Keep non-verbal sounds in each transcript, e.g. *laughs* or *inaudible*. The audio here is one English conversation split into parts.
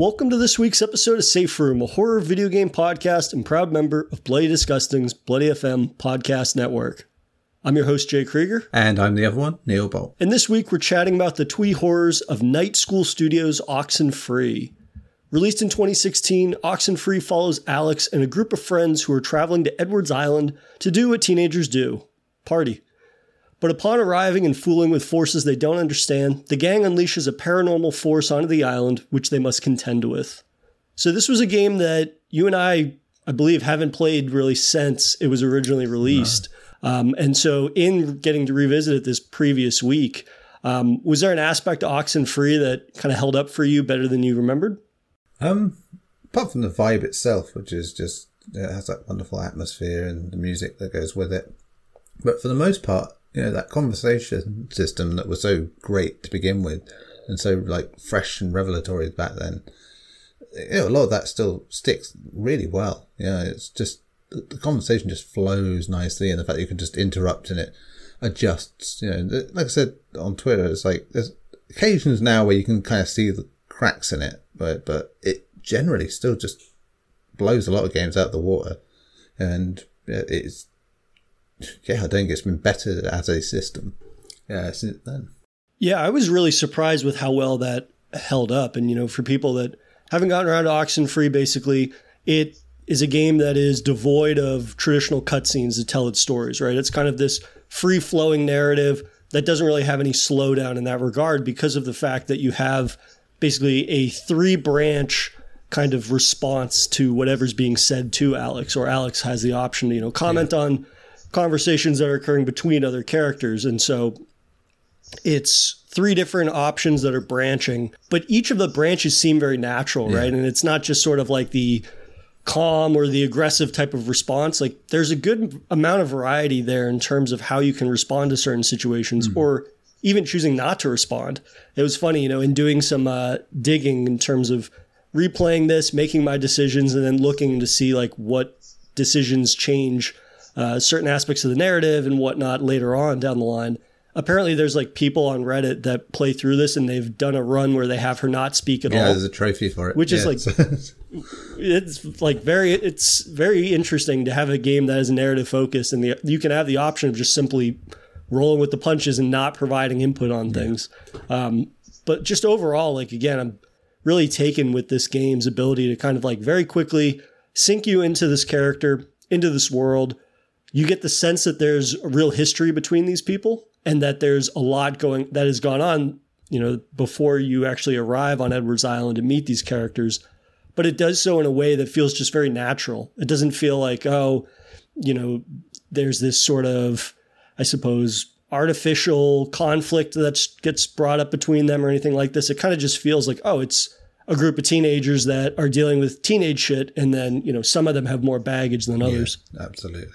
Welcome to this week's episode of Safe Room, a horror video game podcast and proud member of Bloody Disgusting's Bloody FM podcast network. I'm your host, Jay Krieger. And I'm the other one, Neil Bolt. And this week we're chatting about the twee horrors of Night School Studios' Oxenfree. Released in 2016, Oxenfree follows Alex and a group of friends who are traveling to Edwards Island to do what teenagers do party. But upon arriving and fooling with forces they don't understand, the gang unleashes a paranormal force onto the island, which they must contend with. So, this was a game that you and I, I believe, haven't played really since it was originally released. No. Um, and so, in getting to revisit it this previous week, um, was there an aspect of Oxenfree that kind of held up for you better than you remembered? Um, apart from the vibe itself, which is just it has that wonderful atmosphere and the music that goes with it. But for the most part, you know, that conversation system that was so great to begin with and so like fresh and revelatory back then, you know, a lot of that still sticks really well. You know, it's just, the conversation just flows nicely and the fact you can just interrupt and it adjusts, you know, like I said on Twitter, it's like there's occasions now where you can kind of see the cracks in it, but, but it generally still just blows a lot of games out of the water and it's yeah, I don't think it's been better as a system yeah, since then. Yeah, I was really surprised with how well that held up. And, you know, for people that haven't gotten around to Oxenfree, basically, it is a game that is devoid of traditional cutscenes to tell its stories, right? It's kind of this free flowing narrative that doesn't really have any slowdown in that regard because of the fact that you have basically a three branch kind of response to whatever's being said to Alex, or Alex has the option to, you know, comment yeah. on conversations that are occurring between other characters. And so it's three different options that are branching, but each of the branches seem very natural, yeah. right? And it's not just sort of like the calm or the aggressive type of response. Like there's a good amount of variety there in terms of how you can respond to certain situations mm. or even choosing not to respond. It was funny, you know, in doing some uh, digging in terms of replaying this, making my decisions, and then looking to see like what decisions change uh, certain aspects of the narrative and whatnot later on down the line. Apparently, there's like people on Reddit that play through this and they've done a run where they have her not speak at yeah, all. Yeah, there's a trophy for it. Which yeah, is like, *laughs* it's like very, it's very interesting to have a game that is narrative focused and the, you can have the option of just simply rolling with the punches and not providing input on things. Um, but just overall, like again, I'm really taken with this game's ability to kind of like very quickly sink you into this character, into this world you get the sense that there's a real history between these people and that there's a lot going that has gone on, you know, before you actually arrive on Edwards Island to meet these characters. But it does so in a way that feels just very natural. It doesn't feel like, oh, you know, there's this sort of, I suppose, artificial conflict that gets brought up between them or anything like this. It kind of just feels like, oh, it's a group of teenagers that are dealing with teenage shit, and then you know some of them have more baggage than others. Yeah, absolutely.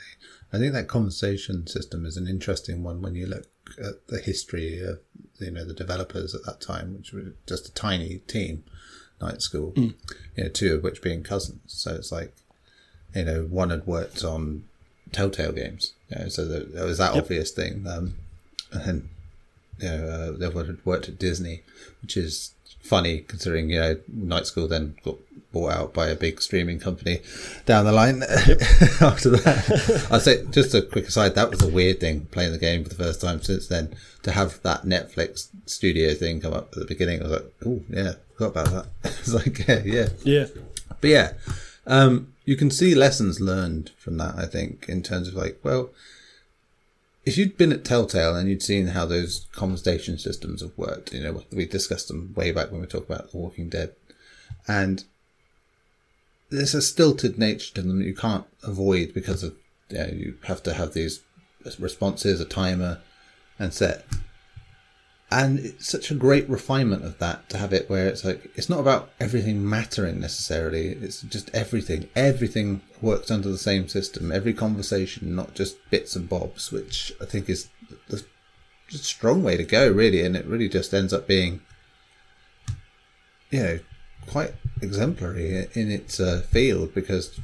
I think that conversation system is an interesting one when you look at the history of you know the developers at that time, which were just a tiny team, night school, mm. you know, two of which being cousins. So it's like, you know, one had worked on Telltale games, you know, so there was that yep. obvious thing, um, *laughs* and you know, uh, the other had worked at Disney, which is funny considering you know night school then got bought out by a big streaming company down the line *laughs* after that. I say just a quick aside, that was a weird thing playing the game for the first time since then to have that Netflix studio thing come up at the beginning. I was like, oh yeah, forgot about that. *laughs* it's like yeah, yeah, yeah. But yeah, um, you can see lessons learned from that. I think in terms of like, well, if you'd been at Telltale and you'd seen how those conversation systems have worked, you know, we discussed them way back when we talked about The Walking Dead, and there's a stilted nature to them that you can't avoid because of you, know, you have to have these responses, a timer, and set. And it's such a great refinement of that to have it where it's like it's not about everything mattering necessarily. It's just everything. Everything works under the same system. Every conversation, not just bits and bobs, which I think is the strong way to go, really. And it really just ends up being, you know, quite exemplary in its uh, field because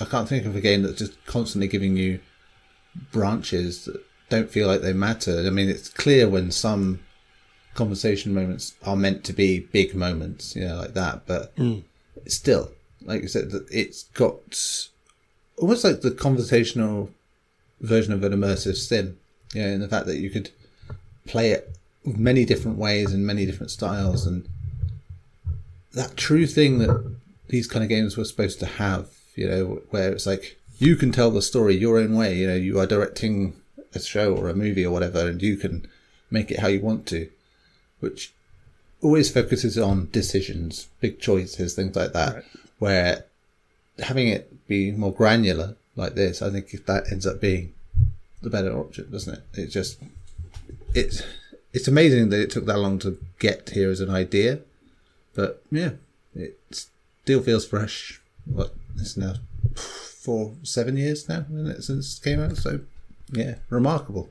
I can't think of a game that's just constantly giving you branches that don't feel like they matter. I mean, it's clear when some conversation moments are meant to be big moments, you know, like that. But mm. still, like I said, it's got almost like the conversational version of an immersive sim. You know, in the fact that you could play it many different ways and many different styles, and that true thing that these kind of games were supposed to have. You know, where it's like you can tell the story your own way. You know, you are directing a show or a movie or whatever, and you can make it how you want to, which always focuses on decisions, big choices, things like that. Right. Where having it be more granular like this, I think that ends up being the better option, doesn't it? It just it's it's amazing that it took that long to get here as an idea, but yeah, it still feels fresh. What it's now four seven years now isn't it, since it came out, so yeah, remarkable.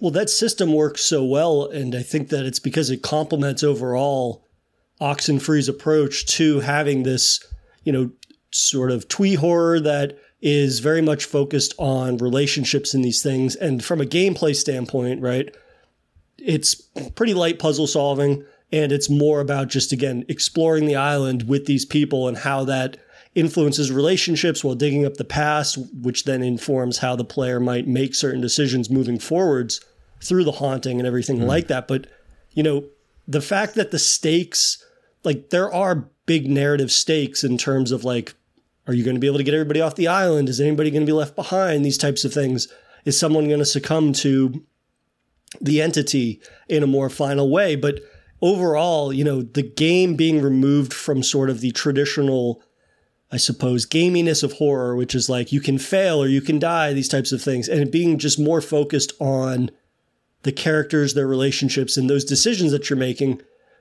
Well, that system works so well, and I think that it's because it complements overall Oxenfree's approach to having this, you know, sort of twee horror that is very much focused on relationships in these things. And from a gameplay standpoint, right, it's pretty light puzzle solving, and it's more about just again exploring the island with these people and how that influences relationships while digging up the past, which then informs how the player might make certain decisions moving forwards through the haunting and everything mm-hmm. like that. But, you know, the fact that the stakes, like, there are big narrative stakes in terms of, like, are you going to be able to get everybody off the island? Is anybody going to be left behind? These types of things. Is someone going to succumb to the entity in a more final way? But overall, you know, the game being removed from sort of the traditional I suppose, gaminess of horror, which is like you can fail or you can die, these types of things, and it being just more focused on the characters, their relationships, and those decisions that you're making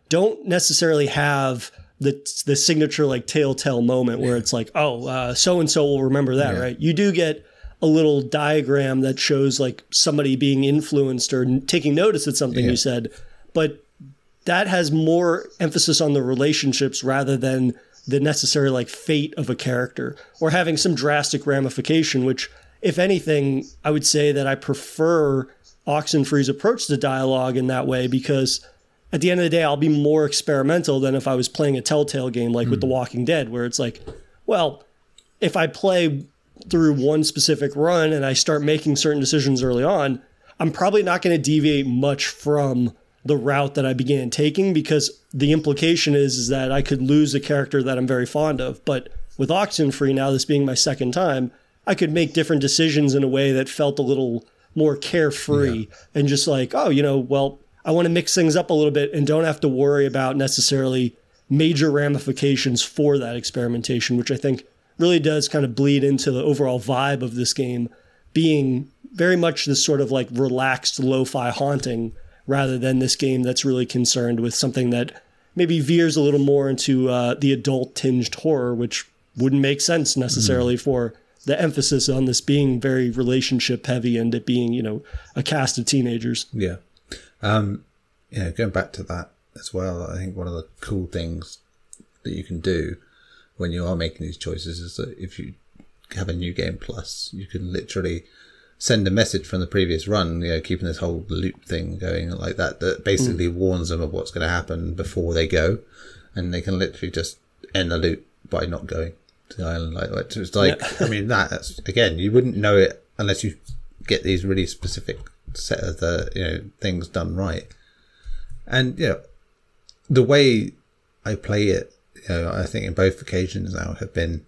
don't necessarily have the the signature like telltale moment where it's like, oh, so and so will remember that, Yeah. right? You do get a little diagram that shows like somebody being influenced or n- taking notice at something Yeah. you said, but that has more emphasis on the relationships rather than the necessary like fate of a character or having some drastic ramification which if anything i would say that i prefer oxenfree's approach to dialogue in that way because at the end of the day i'll be more experimental than if i was playing a telltale game like with the hmm. walking dead where it's like well if i play through one specific run and i start making certain decisions early on i'm probably not going to deviate much from the route that I began taking because the implication is, is that I could lose a character that I'm very fond of. But with Oxenfree, now this being my second time, I could make different decisions in a way that felt a little more carefree and just like, oh, you know, well, I want to mix things up a little bit and don't have to worry about necessarily major ramifications for that experimentation, which I think really does kind of bleed into the overall vibe of this game being very much this sort of like relaxed lo-fi haunting rather than this game that's really concerned with something that maybe veers a little more into uh, the adult tinged horror, which wouldn't make sense necessarily for the emphasis on this being very relationship heavy and it being, you know, a cast of teenagers. Yeah. Um, yeah, going back to that as well, I think one of the cool things that you can do when you are making these choices is that if you have a new game plus, you can literally send a message from the previous run, you know, keeping this whole loop thing going like that, that basically hmm. warns them of what's going to happen before they go. And they can literally just end the loop by not going to the island like that. It's like, I mean, that, that's, again, you wouldn't know it unless you get these really specific set of the, you know, things done right. And, you know, the way I play it, you know, I think in both occasions now have been,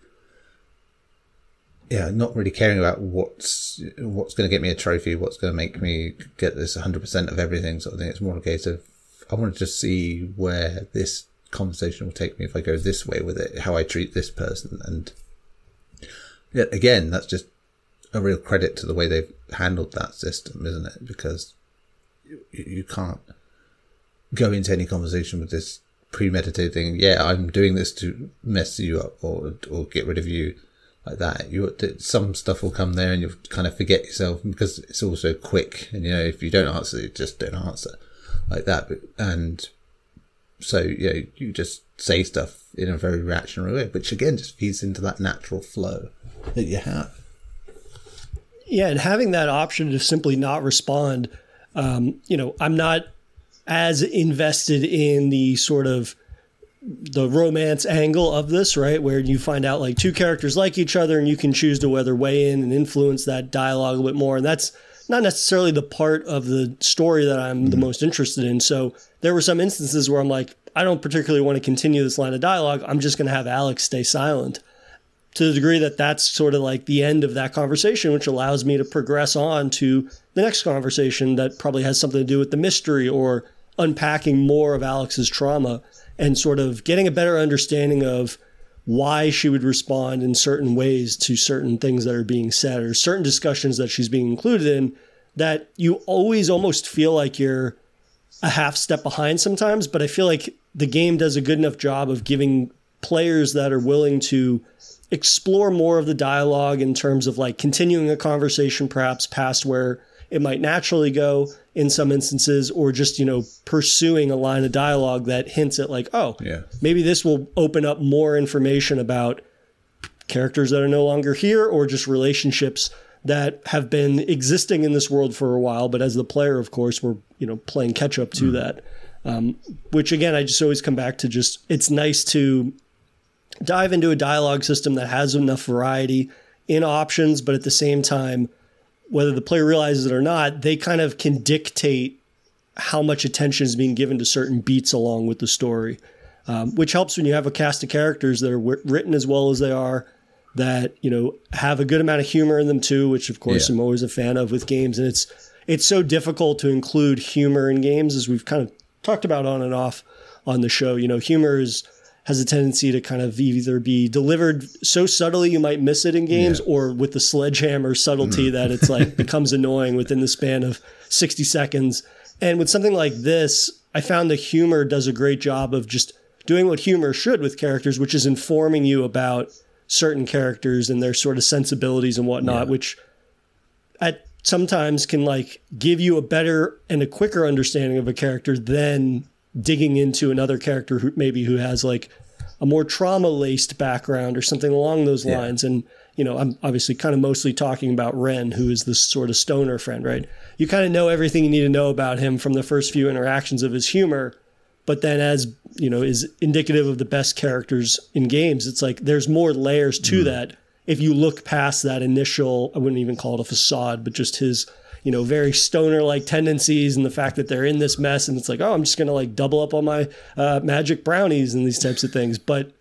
yeah, not really caring about what's what's going to get me a trophy, what's going to make me get this 100% of everything sort of thing. It's more a case of I want to just see where this conversation will take me if I go this way with it, how I treat this person. And yeah, again, that's just a real credit to the way they've handled that system, isn't it? Because you, you can't go into any conversation with this premeditated thing. Yeah, I'm doing this to mess you up or or get rid of you like that. You some stuff will come there and you'll kind of forget yourself because it's also quick. And you know, if you don't answer, you just don't answer like that. But, and so yeah, you just say stuff in a very reactionary way, which again just feeds into that natural flow that you have. Yeah, and having that option to simply not respond, um, you know, I'm not as invested in the sort of the romance angle of this, right? Where you find out like two characters like each other and you can choose to whether weigh in and influence that dialogue a bit more. And that's not necessarily the part of the story that I'm the mm-hmm. most interested in. So there were some instances where I'm like, I don't particularly want to continue this line of dialogue. I'm just going to have Alex stay silent to the degree that that's sort of like the end of that conversation, which allows me to progress on to the next conversation that probably has something to do with the mystery or unpacking more of Alex's trauma and sort of getting a better understanding of why she would respond in certain ways to certain things that are being said or certain discussions that she's being included in that you always almost feel like you're a half step behind sometimes. But i feel like the game does a good enough job of giving players that are willing to explore more of the dialogue in terms of like continuing a conversation perhaps past where it might naturally go in some instances, or just, you know, pursuing a line of dialogue that hints at, like, oh, Yeah. maybe this will open up more information about characters that are no longer here or just relationships that have been existing in this world for a while. But as the player, of course, we're, you know, playing catch up to that. Um, which again, I just always come back to just, it's nice to dive into a dialogue system that has enough variety in options, but at the same time, whether the player realizes it or not, they kind of can dictate how much attention is being given to certain beats along with the story, um, which helps when you have a cast of characters that are w- written as well as they are, that you know have a good amount of humor in them too, which of course Yeah. I'm always a fan of with games, and it's it's so difficult to include humor in games as we've kind of talked about on and off on the show. You know, humor is has a tendency to kind of either be delivered so subtly you might miss it in games Yeah. Mm. or with the sledgehammer subtlety that it's like becomes annoying within the span of 60 seconds. And with something like this, I found the humor does a great job of just doing what humor should with characters, which is informing you about certain characters and their sort of sensibilities and whatnot, which at sometimes can like give you a better and a quicker understanding of a character than digging into another character who maybe who has like a more trauma laced background or something along those Yeah. lines. And you know, I'm obviously kind of mostly talking about Ren, who is this sort of stoner friend, right? You kind of know everything you need to know about him from the first few interactions of his humor. But then, as you know, is indicative of the best characters in games. It's like there's more layers to hmm. that. If you look past that initial, I wouldn't even call it a facade, but just his, you know, very stoner like tendencies and the fact that they're in this mess, and it's like, oh, I'm just gonna like double up on my uh, magic brownies and these types of things. But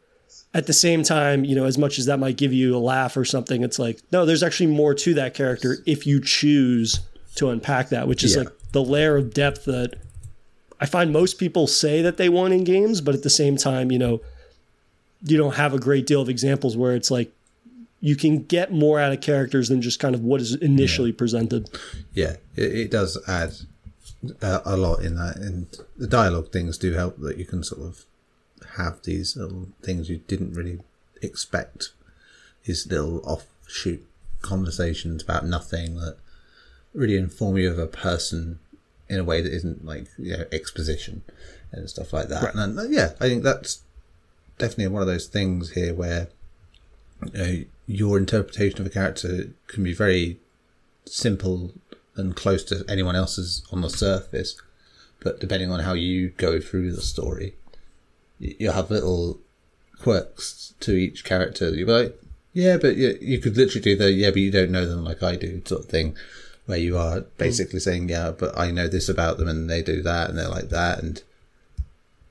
at the same time, you know, as much as that might give you a laugh or something, it's like, no, there's actually more to that character if you choose to unpack that, which is Yeah. like the layer of depth that I find most people say that they want in games, but at the same time, you know, you don't have a great deal of examples where it's like you can get more out of characters than just kind of what is initially presented. Yeah, it, it does add uh, a lot in that, and the dialogue things do help that you can sort of have these little things you didn't really expect. These little offshoot conversations about nothing that really inform you of a person in a way that isn't like you know exposition and stuff like that. And uh, yeah, I think that's definitely one of those things here where know, your interpretation of a character can be very simple and close to anyone else's on the surface, but depending on how you go through the story, you'll have little quirks to each character. You'll be like, yeah, but you, you could literally do the yeah, but you don't know them like I do sort of thing, where you are hmm. basically saying yeah, but I know this about them and they do that and they're like that, and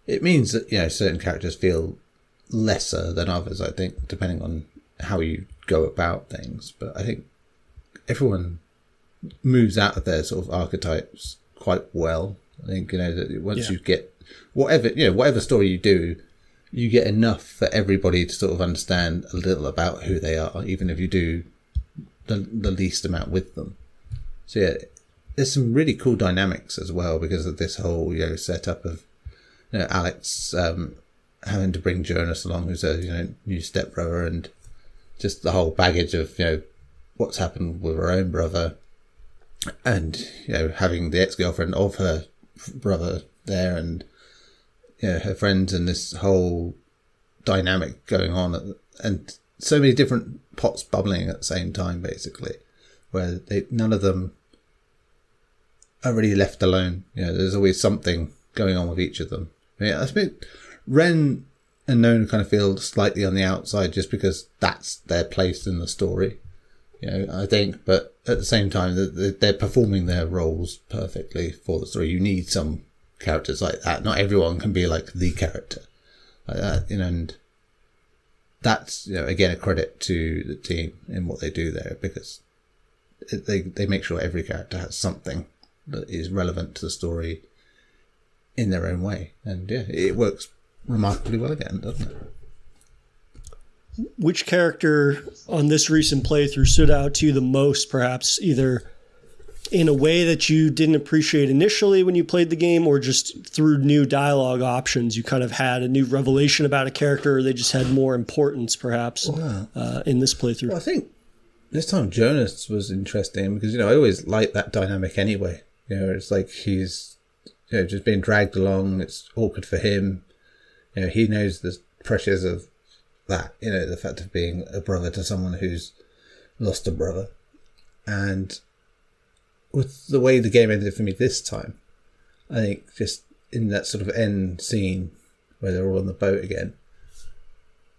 it means that you know certain characters feel lesser than others. I think depending on how you go about things, but I think everyone moves out of their sort of archetypes quite well. I think you know that once Yeah. you get whatever you know whatever story you do, you get enough for everybody to sort of understand a little about who they are, even if you do the the least amount with them. So yeah, there's some really cool dynamics as well because of this whole you know setup of you know Alex um, having to bring Jonas along, who's a you know new stepbrother, and just the whole baggage of you know what's happened with her own brother, and you know having the ex girlfriend of her brother there, and you know her friends, and this whole dynamic going on, and so many different pots bubbling at the same time, basically, where they none of them are really left alone. You know, there's always something going on with each of them. Yeah, I think Ren and Nona kind of feel slightly on the outside just because that's their place in the story. You know, I think, but at the same time, they're performing their roles perfectly for the story. You need some characters like that. Not everyone can be like the character like that, you know, and that's you know again a credit to the team in what they do there because they they make sure every character has something that is relevant to the story in their own way, and yeah, it works remarkably well again, doesn't it? Which character on this recent playthrough stood out to you the most, perhaps either in a way that you didn't appreciate initially when you played the game, or just through new dialogue options, you kind of had a new revelation about a character, or they just had more importance, perhaps, wow. uh, in this playthrough? Well, I think this time Jonas was interesting because, you know, I always like that dynamic anyway. You know, it's like he's, you know, just being dragged along. It's awkward for him. You know, he knows the pressures of that, you know, the fact of being a brother to someone who's lost a brother. And with the way the game ended for me this time, I think just in that sort of end scene where they're all on the boat again,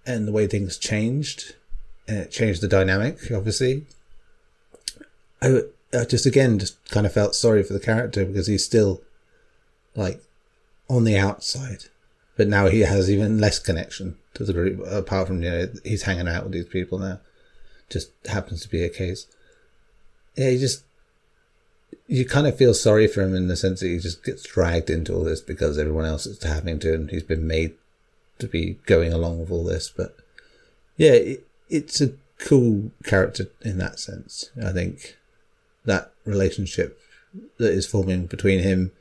and the way things changed, and it changed the dynamic, obviously. I, I just again just kind of felt sorry for the character because he's still like on the outside, but now he has even less connection to the group apart from you know he's hanging out with these people now. Just happens to be a case. Yeah, he just you kind of feel sorry for him in the sense that he just gets dragged into all this because everyone else is having to, and he's been made to be going along with all this. But yeah, it, it's a cool character in that sense. I think that relationship that is forming between him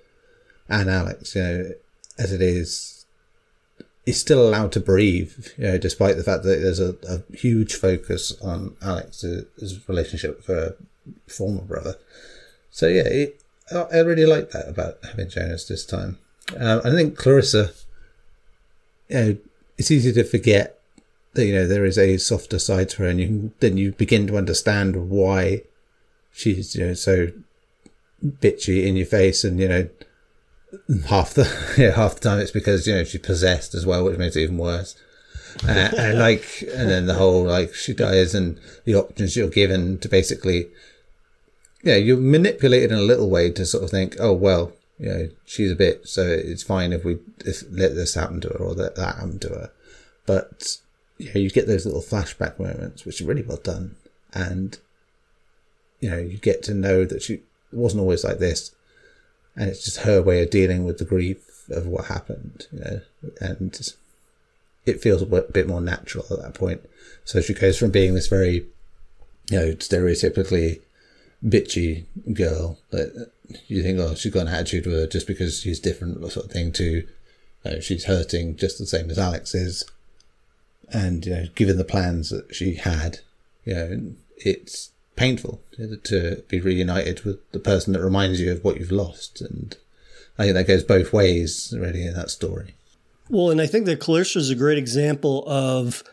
and Alex, you know, as it is, is still allowed to breathe, you know, despite the fact that there's a, a huge focus on Alex's relationship with her former brother. So yeah, I really like that about having Jonas this time. Um, I think Clarissa, you know, it's easy to forget that you know there is a softer side to her, and you can, then you begin to understand why she's you know so bitchy in your face, and you know half the *laughs* yeah, half the time it's because you know she's possessed as well, which makes it even worse. uh, and like, and then the whole like she dies, and the options you're given to basically yeah, you're manipulated in a little way to sort of think, oh well, you know, she's a bit, so it's fine if we if let this happen to her or that that happen to her. But you know, you get those little flashback moments, which are really well done, and you know, you get to know that she wasn't always like this, and it's just her way of dealing with the grief of what happened, you know, and it feels a bit more natural at that point. So she goes from being this very, you know, stereotypically bitchy girl that you think, oh, she's got an attitude with her just because she's different, sort of thing, to you know, she's hurting just the same as Alex is. And, you know, given the plans that she had, you know, it's painful to be reunited with the person that reminds you of what you've lost. And I think that goes both ways, really, in that story. Well, and I think that Clarissa is a great example of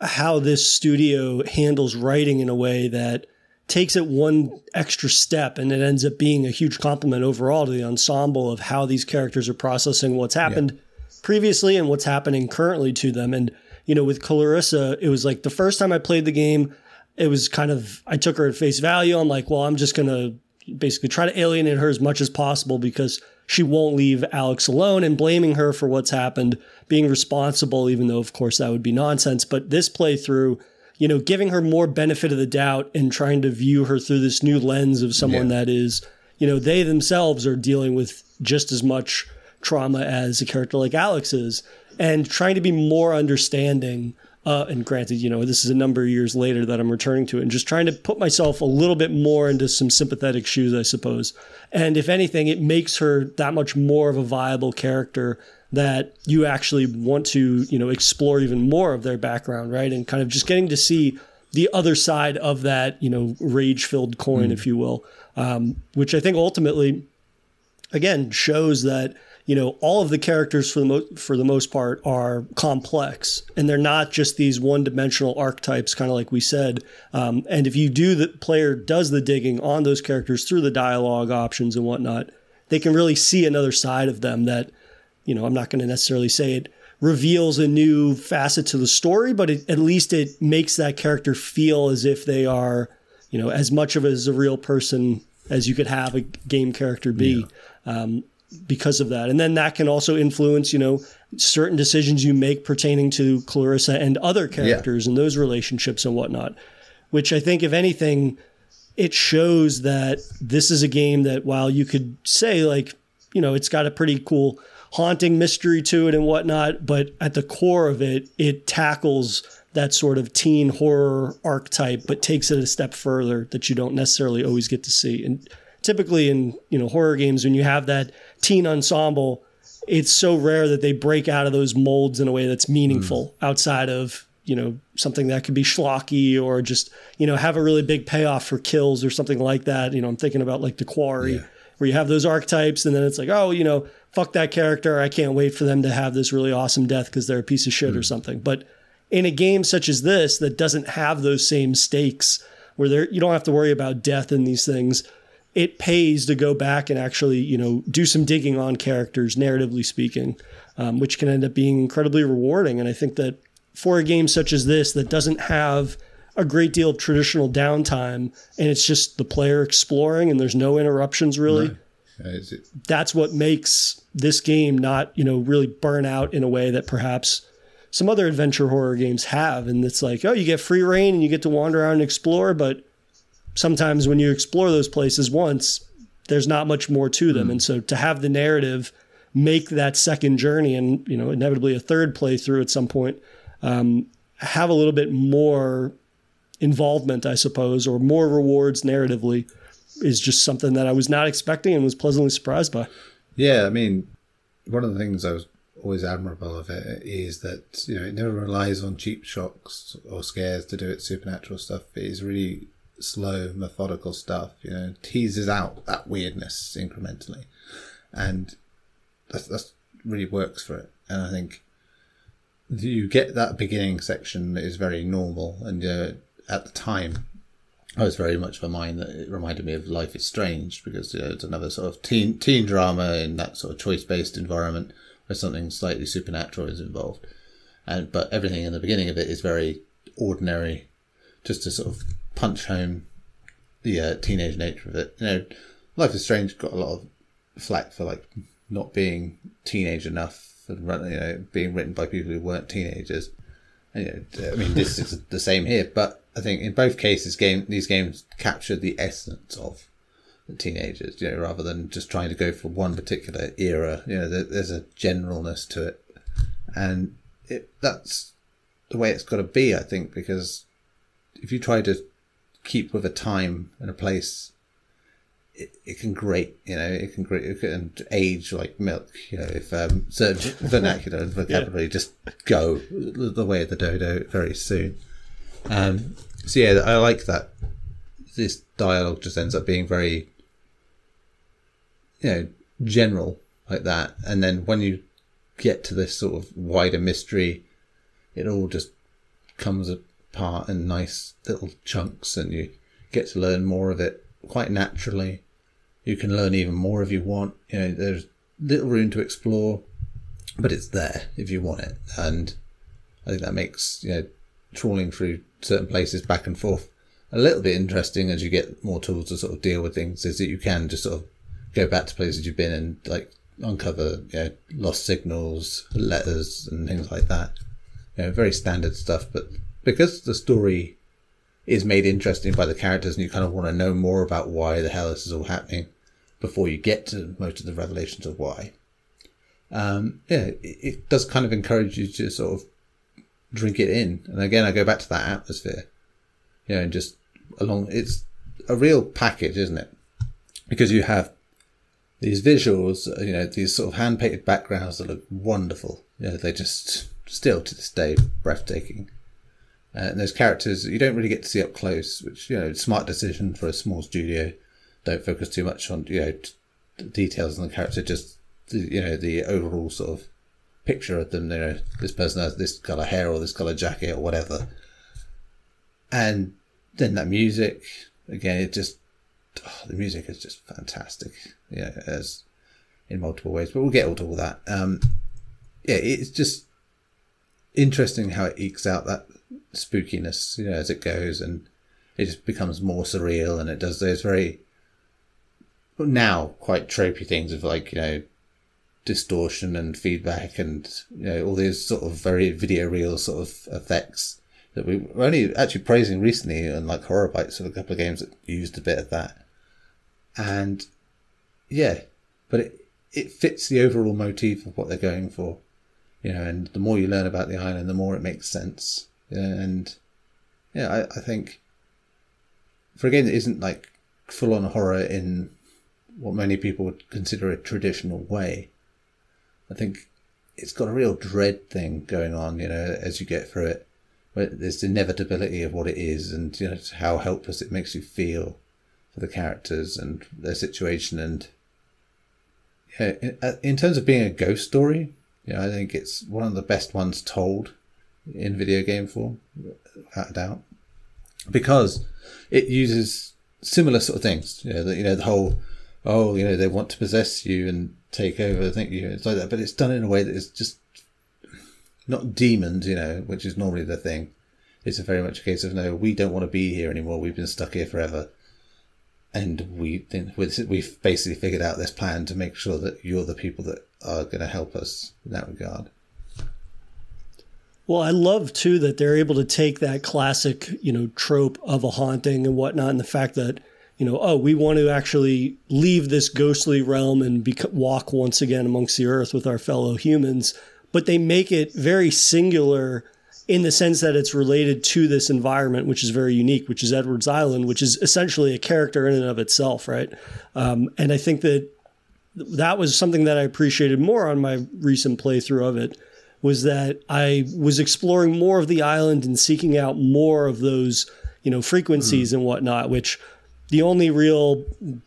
how this studio handles writing in a way that takes it one extra step and it ends up being a huge compliment overall to the ensemble of how these characters are processing what's happened yeah. previously and what's happening currently to them. And, you know, with Clarissa, it was like the first time I played the game, it was kind of, I took her at face value. I'm like, well, I'm just going to basically try to alienate her as much as possible because she won't leave Alex alone and blaming her for what's happened, being responsible, even though, of course, that would be nonsense. But this playthrough, you know, giving her more benefit of the doubt and trying to view her through this new lens of someone yeah. that is, you know, they themselves are dealing with just as much trauma as a character like Alex is, and trying to be more understanding. Uh, and granted, you know, this is a number of years later that I'm returning to it and just trying to put myself a little bit more into some sympathetic shoes, I suppose. And if anything, it makes her that much more of a viable character that you actually want to, you know, explore even more of their background, right? And kind of just getting to see the other side of that, you know, rage filled coin, mm. if you will, um, which I think ultimately, again, shows that you know all of the characters for the mo- for the most part are complex, and they're not just these one dimensional archetypes, kind of like we said. Um, and if you do, the player does the digging on those characters through the dialogue options and whatnot they can really see another side of them that, you know, I'm not going to necessarily say it reveals a new facet to the story, but it, at least it makes that character feel as if they are, you know, as much of as a real person as you could have a game character be. Yeah. Um, because of that. And then that can also influence, you know, certain decisions you make pertaining to Clarissa and other characters yeah. and those relationships and whatnot. Which I think, if anything, it shows that this is a game that while you could say, like, you know, it's got a pretty cool haunting mystery to it and whatnot, but at the core of it, it tackles that sort of teen horror archetype, but takes it a step further that you don't necessarily always get to see. And typically in you know horror games, when you have that teen ensemble, it's so rare that they break out of those molds in a way that's meaningful mm. outside of you know something that could be schlocky or just you know have a really big payoff for kills or something like that. You know, I'm thinking about like the Quarry. Yeah where you have those archetypes and then it's like, oh, you know, fuck that character. I can't wait for them to have this really awesome death because they're a piece of shit mm. or something. But in a game such as this that doesn't have those same stakes where there you don't have to worry about death in these things, it pays to go back and actually, you know, do some digging on characters, narratively speaking, um, which can end up being incredibly rewarding. And I think that for a game such as this that doesn't have a great deal of traditional downtime and it's just the player exploring and there's no interruptions really. No. That's what makes this game not, you know, really burn out in a way that perhaps some other adventure horror games have. And it's like, oh, you get free reign and you get to wander around and explore, but sometimes when you explore those places once, there's not much more to them. Mm. And so to have the narrative make that second journey and, you know, inevitably a third playthrough at some point, um, have a little bit more involvement, I suppose, or more rewards narratively is just something that I was not expecting and was pleasantly surprised by. Yeah, I mean, one of the things I was always admirable of it is that you know it never relies on cheap shocks or scares to do its supernatural stuff. It is really slow, methodical stuff. You know, teases out that weirdness incrementally, and that that's really works for it. And I think you get that beginning section that is very normal, and uh, at the time I was very much of a mind that it reminded me of Life is Strange because you know, it's another sort of teen teen drama in that sort of choice based environment where something slightly supernatural is involved. And but everything in the beginning of it is very ordinary, just to sort of punch home the uh, teenage nature of it. You know, Life is Strange got a lot of flack for like not being teenage enough and you know being written by people who weren't teenagers. And, you know, I mean, this is the same here, but I think in both cases, game these games capture the essence of the teenagers, you know, rather than just trying to go for one particular era. You know, there, there's a generalness to it, and it that's the way it's got to be. I think because if you try to keep with a time and a place, it, it can grate. You know, it can grate. It can age like milk. You know, if um, certain *laughs* vernacular and vocabulary yeah. just go the way of the dodo very soon. Um, so yeah, I like that. This dialogue just ends up being very, you know, general like that, and then when you get to this sort of wider mystery, it all just comes apart in nice little chunks, and you get to learn more of it quite naturally. You can learn even more if you want. You know, there's little room to explore, but it's there if you want it, and I think that makes you know trawling through certain places back and forth. A little bit interesting as you get more tools to sort of deal with things is that you can just sort of go back to places you've been and like uncover you know, lost signals, letters, and things like that. You know, very standard stuff. But because the story is made interesting by the characters, and you kind of want to know more about why the hell this is all happening before you get to most of the revelations of why. Um, yeah, it, it does kind of encourage you to sort of drink it in. And again, I go back to that atmosphere, you know, and just along, it's a real package, isn't it? Because you have these visuals, you know, these sort of hand painted backgrounds that look wonderful. You know, they just still to this day breathtaking. Uh, and those characters you don't really get to see up close, which you know, smart decision for a small studio. Don't focus too much on you know t- details on the character, just you know the overall sort of picture of them. You know, this person has this color hair or this color jacket or whatever. And then that music again, it just oh, the music is just fantastic. Yeah, as in multiple ways. But we'll get all to all that. Um, yeah, it's just interesting how it ekes out that spookiness, you know, as it goes, and it just becomes more surreal, and it does those very now quite tropey things of like you know distortion and feedback and you know all these sort of very video real sort of effects that we were only actually praising recently and like Horror Bytes of a couple of games that used a bit of that. And yeah but it it fits the overall motif of what they're going for you know and the more you learn about the island the more it makes sense and yeah i, I think for a game that isn't like full on horror in what many people would consider a traditional way I think it's got a real dread thing going on, you know, as you get through it. Where there's the inevitability of what it is and you know how helpless it makes you feel for the characters and their situation and yeah, in, uh, in terms of being a ghost story, yeah, I think it's one of the best ones told in video game form, without a doubt, because it uses similar sort of things. You know, the, you know the whole oh, you know, they want to possess you and take over, think you, it's like that. But it's done in a way that is just not demons, you know, which is normally the thing. It's very much a case of no, we don't want to be here anymore. We've been stuck here forever, and we we've basically figured out this plan to make sure that you're the people that are going to help us in that regard. Well, I love too that they're able to take that classic, you know, trope of a haunting and whatnot, and the fact that you know, oh, we want to actually leave this ghostly realm and walk once again amongst the earth with our fellow humans. But they make it very singular in the sense that it's related to this environment, which is very unique, which is Edwards Island, which is essentially a character in and of itself, right? Um, and I think that that was something that I appreciated more on my recent playthrough of it was that I was exploring more of the island and seeking out more of those, you know, frequencies mm. and whatnot, which the only real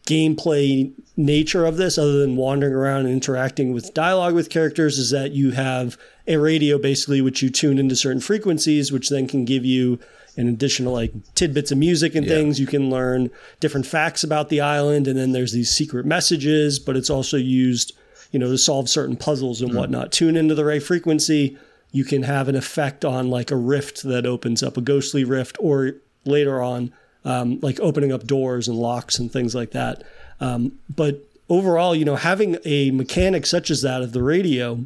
gameplay nature of this, other than wandering around and interacting with dialogue with characters, is that you have a radio basically which you tune into certain frequencies, which then can give you an additional like tidbits of music and yeah. things. You can learn different facts about the island, and then there's these secret messages, but it's also used, you know, to solve certain puzzles and mm. whatnot. Tune into the right frequency. You can have an effect on like a rift that opens up a ghostly rift, or later on um, like opening up doors and locks and things like that. Um, but overall, you know, having a mechanic such as that of the radio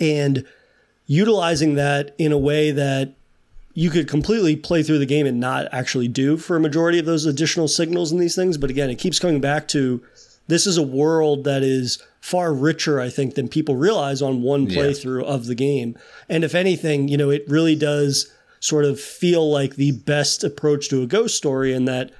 and utilizing that in a way that you could completely play through the game and not actually do for a majority of those additional signals and these things. But again, it keeps coming back to this is a world that is far richer, I think, than people realize on one playthrough yeah. of the game. And if anything, you know, it really does sort of feel like the best approach to a ghost story in that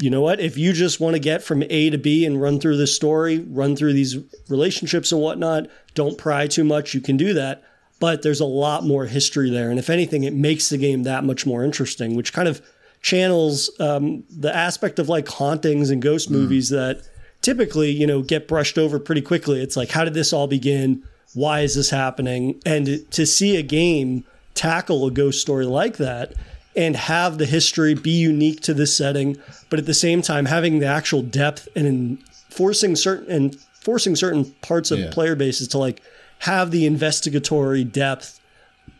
you know what if you just want to get from a to b and run through this story run through these relationships and whatnot don't pry too much you can do that but there's a lot more history there and if anything it makes the game that much more interesting which kind of channels um, the aspect of like hauntings and ghost mm. movies that typically you know get brushed over pretty quickly it's like how did this all begin why is this happening and to see a game tackle a ghost story like that and have the history be unique to this setting, but at the same time having the actual depth and forcing certain and forcing certain parts of yeah. player bases to like have the investigatory depth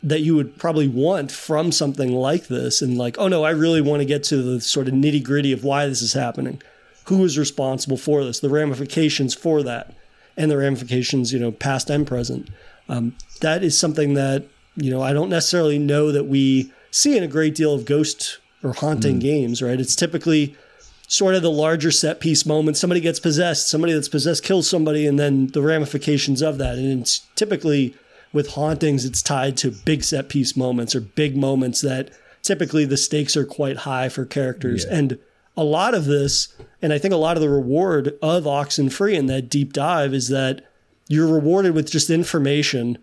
that you would probably want from something like this and like oh no i really want to get to the sort of nitty gritty of why this is happening who is responsible for this the ramifications for that and the ramifications you know past and present um, that is something that you know, I don't necessarily know that we see in a great deal of ghost or haunting mm. games, right? It's typically sort of the larger set piece moment. Somebody gets possessed, somebody that's possessed kills somebody, and then the ramifications of that. And it's typically with hauntings, it's tied to big set piece moments or big moments that typically the stakes are quite high for characters. Yeah. And a lot of this, and I think a lot of the reward of Oxenfree in that deep dive is that you're rewarded with just information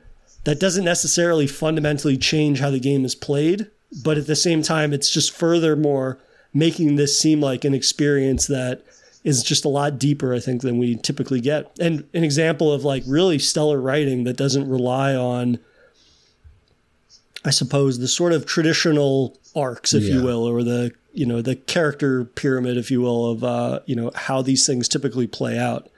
that doesn't necessarily fundamentally change how the game is played, but at the same time, it's just furthermore making this seem like an experience that is just a lot deeper, I think, than we typically get. And an example of like really stellar writing that doesn't rely on, I suppose, the sort of traditional arcs, if yeah. you will, or the you know the character pyramid, if you will, of uh, you know how these things typically play out,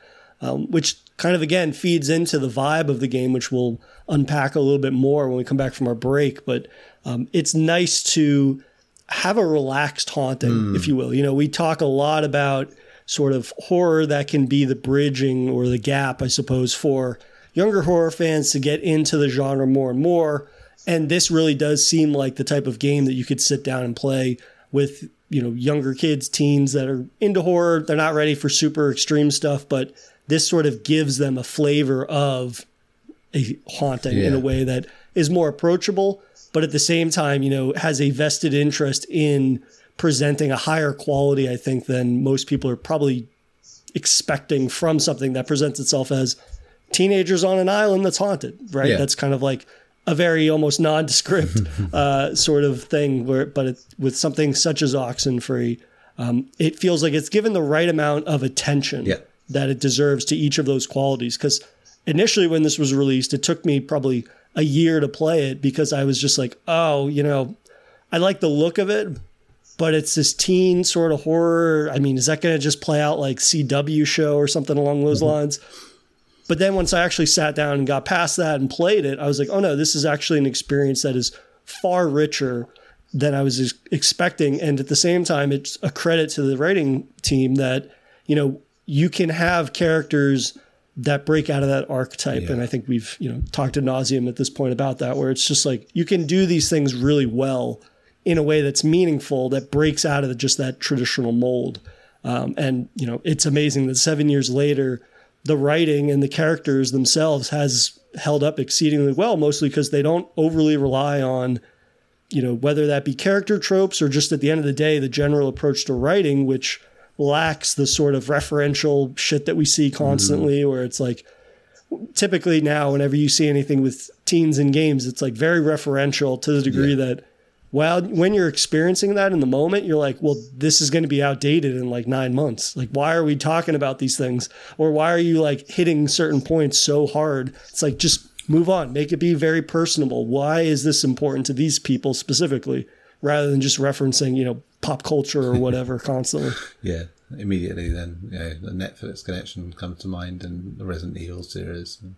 um, which kind of again feeds into the vibe of the game, which we'll unpack a little bit more when we come back from our break. But um, it's nice to have a relaxed haunting, mm. if you will. You know, we talk a lot about sort of horror that can be the bridging or the gap, I suppose, for younger horror fans to get into the genre more and more. And this really does seem like the type of game that you could sit down and play with, you know, younger kids, teens that are into horror. They're not ready for super extreme stuff, but this sort of gives them a flavor of a haunting yeah. in a way that is more approachable, but at the same time, you know, has a vested interest in presenting a higher quality, I think, than most people are probably expecting from something that presents itself as teenagers on an island that's haunted, right? Yeah. That's kind of like a very almost nondescript *laughs* uh, sort of thing, where but it, with something such as Oxenfree, um, it feels like it's given the right amount of attention. Yeah that it deserves to each of those qualities. Because initially, when this was released, it took me probably a year to play it because I was just like, oh, you know, I like the look of it, but it's this teen sort of horror. I mean, is that going to just play out like CW show or something along those mm-hmm. lines? But then once I actually sat down and got past that and played it, I was like, oh no, this is actually an experience that is far richer than I was expecting. And at the same time, it's a credit to the writing team that, you know, you can have characters that break out of that archetype. Yeah. And I think we've, you know, talked to nauseum at this point about that, where it's just like you can do these things really well in a way that's meaningful, that breaks out of the, just that traditional mold. Um, and, you know, it's amazing that seven years later, the writing and the characters themselves has held up exceedingly well, mostly because they don't overly rely on, you know, whether that be character tropes or just at the end of the day, the general approach to writing, which lacks the sort of referential shit that we see constantly, mm-hmm. where it's like typically now, whenever you see anything with teens in games, it's like very referential to the degree yeah. that well, when you're experiencing that in the moment, you're like, well, this is going to be outdated in like nine months. Like, why are we talking about these things? Or why are you like hitting certain points so hard? It's like, just move on, make it be very personable. Why is this important to these people specifically? Rather than just referencing, you know, pop culture or whatever *laughs* constantly. Yeah, immediately then you know, the Netflix connection comes to mind and the Resident Evil series. And,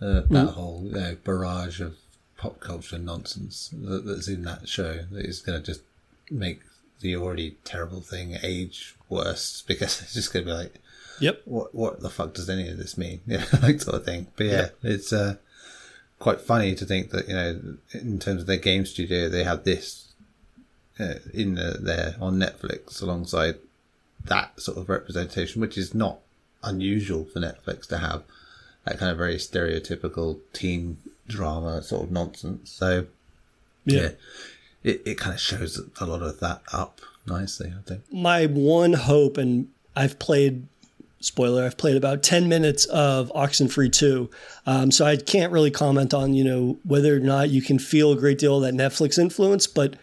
uh, that mm. whole you know, barrage of pop culture nonsense that, that's in that show that is going to just make the already terrible thing age worse *laughs* because it's just going to be like, yep, what what the fuck does any of this mean? *laughs* Yeah, like sort of thing. But yeah, yep. it's uh, quite funny to think that you know, in terms of their game studio, they have this uh, in the, there on Netflix alongside that sort of representation, which is not unusual for Netflix to have that kind of very stereotypical teen drama sort of nonsense. So, yeah, yeah it, it kind of shows a lot of that up nicely, I think. My one hope, and I've played spoiler i've played about 10 minutes of oxenfree 2 um, so i can't really comment on you know whether or not you can feel a great deal of that netflix influence but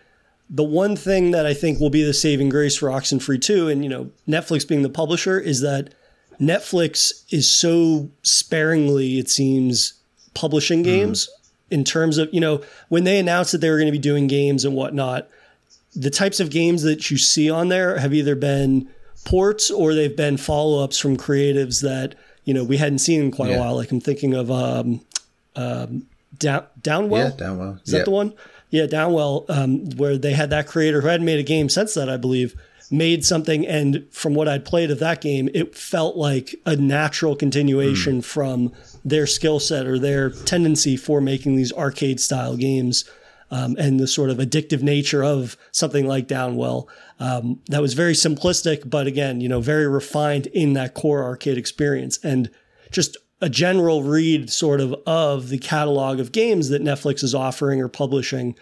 the one thing that I think will be the saving grace for Oxenfree 2 and you know Netflix being the publisher is that Netflix is so sparingly it seems publishing mm-hmm. games mm. in terms of you know when they announced that they were going to be doing games and whatnot the types of games that you see on there have either been ports or they've been follow-ups from creatives that you know we hadn't seen in quite yeah. a while like I'm thinking of um, um, Down, Downwell yeah Downwell is that the one yeah, Downwell, um, where they had that creator who hadn't made a game since that, I believe, made something. And from what I'd played of that game, it felt like a natural continuation mm. from their skill set or their tendency for making these arcade style games. Um, and the sort of addictive nature of something like Downwell. Um, that was very simplistic, but again, you know, very refined in that core arcade experience. And just a general read sort of of the catalog of games that Netflix is offering or publishing,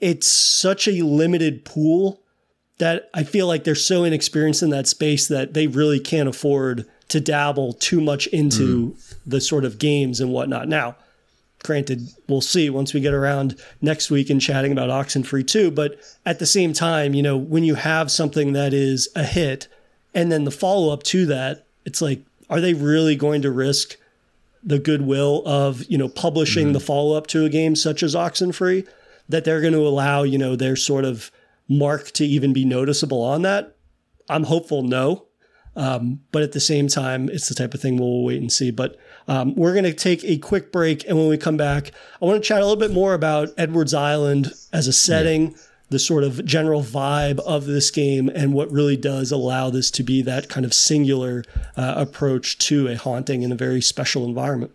it's such a limited pool that I feel like they're so inexperienced in that space that they really can't afford to dabble too much into mm. the sort of games and whatnot. Now, granted, we'll see once we get around next week and chatting about Oxenfree 2. But at the same time, you know, when you have something that is a hit and then the follow up to that, it's like are they really going to risk the goodwill of you know publishing mm-hmm. the follow up to a game such as Oxenfree that they're going to allow you know their sort of mark to even be noticeable on that? I'm hopeful no. Um, but at the same time, it's the type of thing we'll wait and see. But um, we're going to take a quick break. And when we come back, I want to chat a little bit more about Edwards Island as a setting. Yeah. The sort of general vibe of this game, and what really does allow this to be that kind of singular uh, approach to a haunting in a very special environment.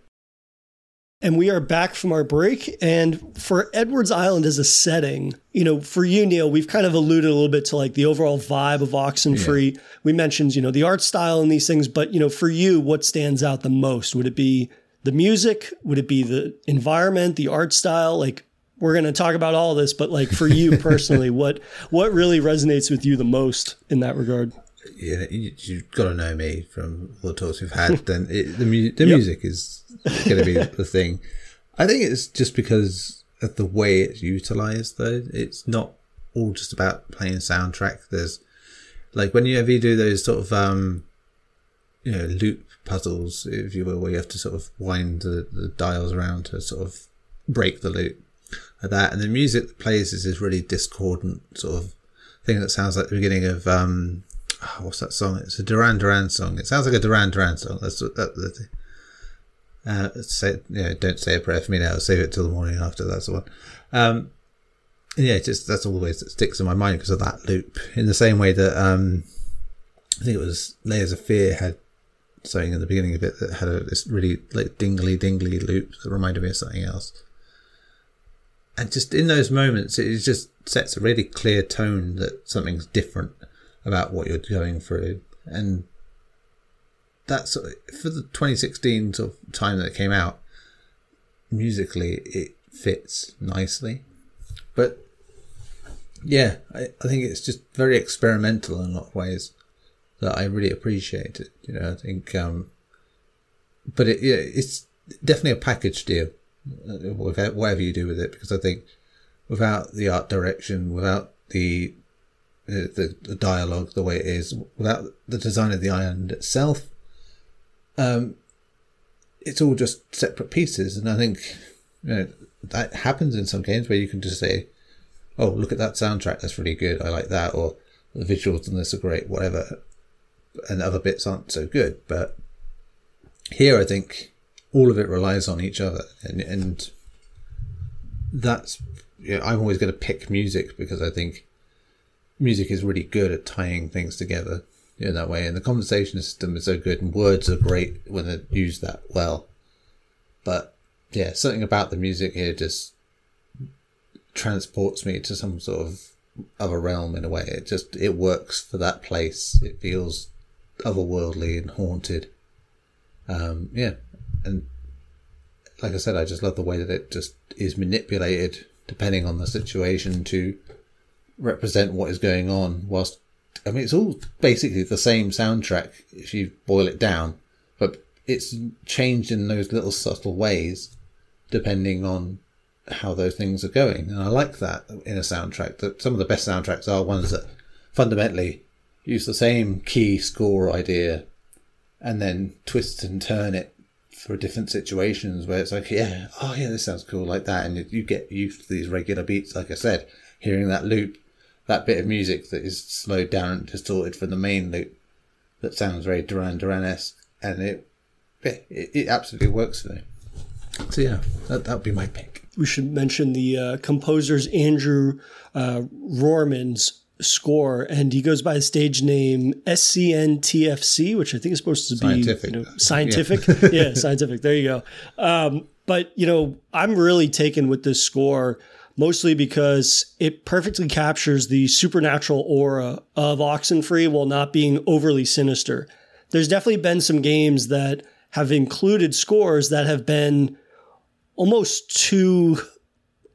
And we are back from our break. And for Edwards Island as a setting, you know, for you, Neil, we've kind of alluded a little bit to like the overall vibe of Oxenfree. Yeah. We mentioned, you know, the art style and these things, but, you know, for you, what stands out the most? Would it be the music? Would it be the environment, the art style? Like, we're going to talk about all this, but like for you personally, *laughs* what what really resonates with you the most in that regard? Yeah, you, have got to know me from all the talks we've had. *laughs* then it, the, mu- the yep. music is going to be the *laughs* thing. I think it's just because of the way it's utilized, though. It's not all just about playing soundtrack. There's like when you ever do those sort of um, you know loop puzzles, if you will, where you have to sort of wind the, the dials around to sort of break the loop like that, and the music that plays is this really discordant sort of thing that sounds like the beginning of um, oh, what's that song? It's a Duran Duran song. It sounds like a Duran Duran song. That's that. that uh, say, you know, don't say a prayer for me now. Save it till the morning after. That's the one. Um, yeah, just that's always that sticks in my mind because of that loop. In the same way that um, I think it was Layers of Fear had something in the beginning of it that had a, this really like dingly dingly loop that reminded me of something else. And just in those moments, it just sets a really clear tone that something's different about what you're going through. And that's for the 2016 sort of time that it came out, musically, it fits nicely. But yeah, I, I think it's just very experimental in a lot of ways that I really appreciate it. You know, I think, um, but it, yeah, it's definitely a package deal, whatever you do with it, because I think without the art direction, without the the, the dialogue the way it is without the design of the island itself. Um, it's all just separate pieces, and I think you know, that happens in some games where you can just say, "Oh, look at that soundtrack. That's really good. I like that," or "The visuals in this are great." Whatever, and other bits aren't so good. But here, I think all of it relies on each other, and and that's you know, I'm always going to pick music because I think music is really good at tying things together in that way. And the conversation system is so good, and words are great when they're used that well. But yeah, something about the music here just transports me to some sort of other realm in a way. It just it works for that place. It feels otherworldly and haunted. Um, yeah, and like I said, I just love the way that it just is manipulated depending on the situation to represent what is going on. Whilst I mean it's all basically the same soundtrack if you boil it down but it's changed in those little subtle ways depending on how those things are going. And I like that in a soundtrack that some of the best soundtracks are ones that fundamentally use the same key score idea and then twist and turn it for different situations where it's like yeah oh yeah this sounds cool like that and you get used to these regular beats like I said hearing that loop that bit of music that is slowed down and distorted from the main loop that sounds very Duran Duran esque, and it, it it absolutely works for me. So yeah, that that would be my pick. We should mention the uh, composer's Andrew uh, Rohrmann's score, and he goes by the stage name SCNTFC, which I think is supposed to scientific. be you know, scientific. Yeah. *laughs* yeah, scientific. There you go. Um, but you know, I'm really taken with this score mostly because it perfectly captures the supernatural aura of Oxenfree while not being overly sinister. There's definitely been some games that have included scores that have been almost too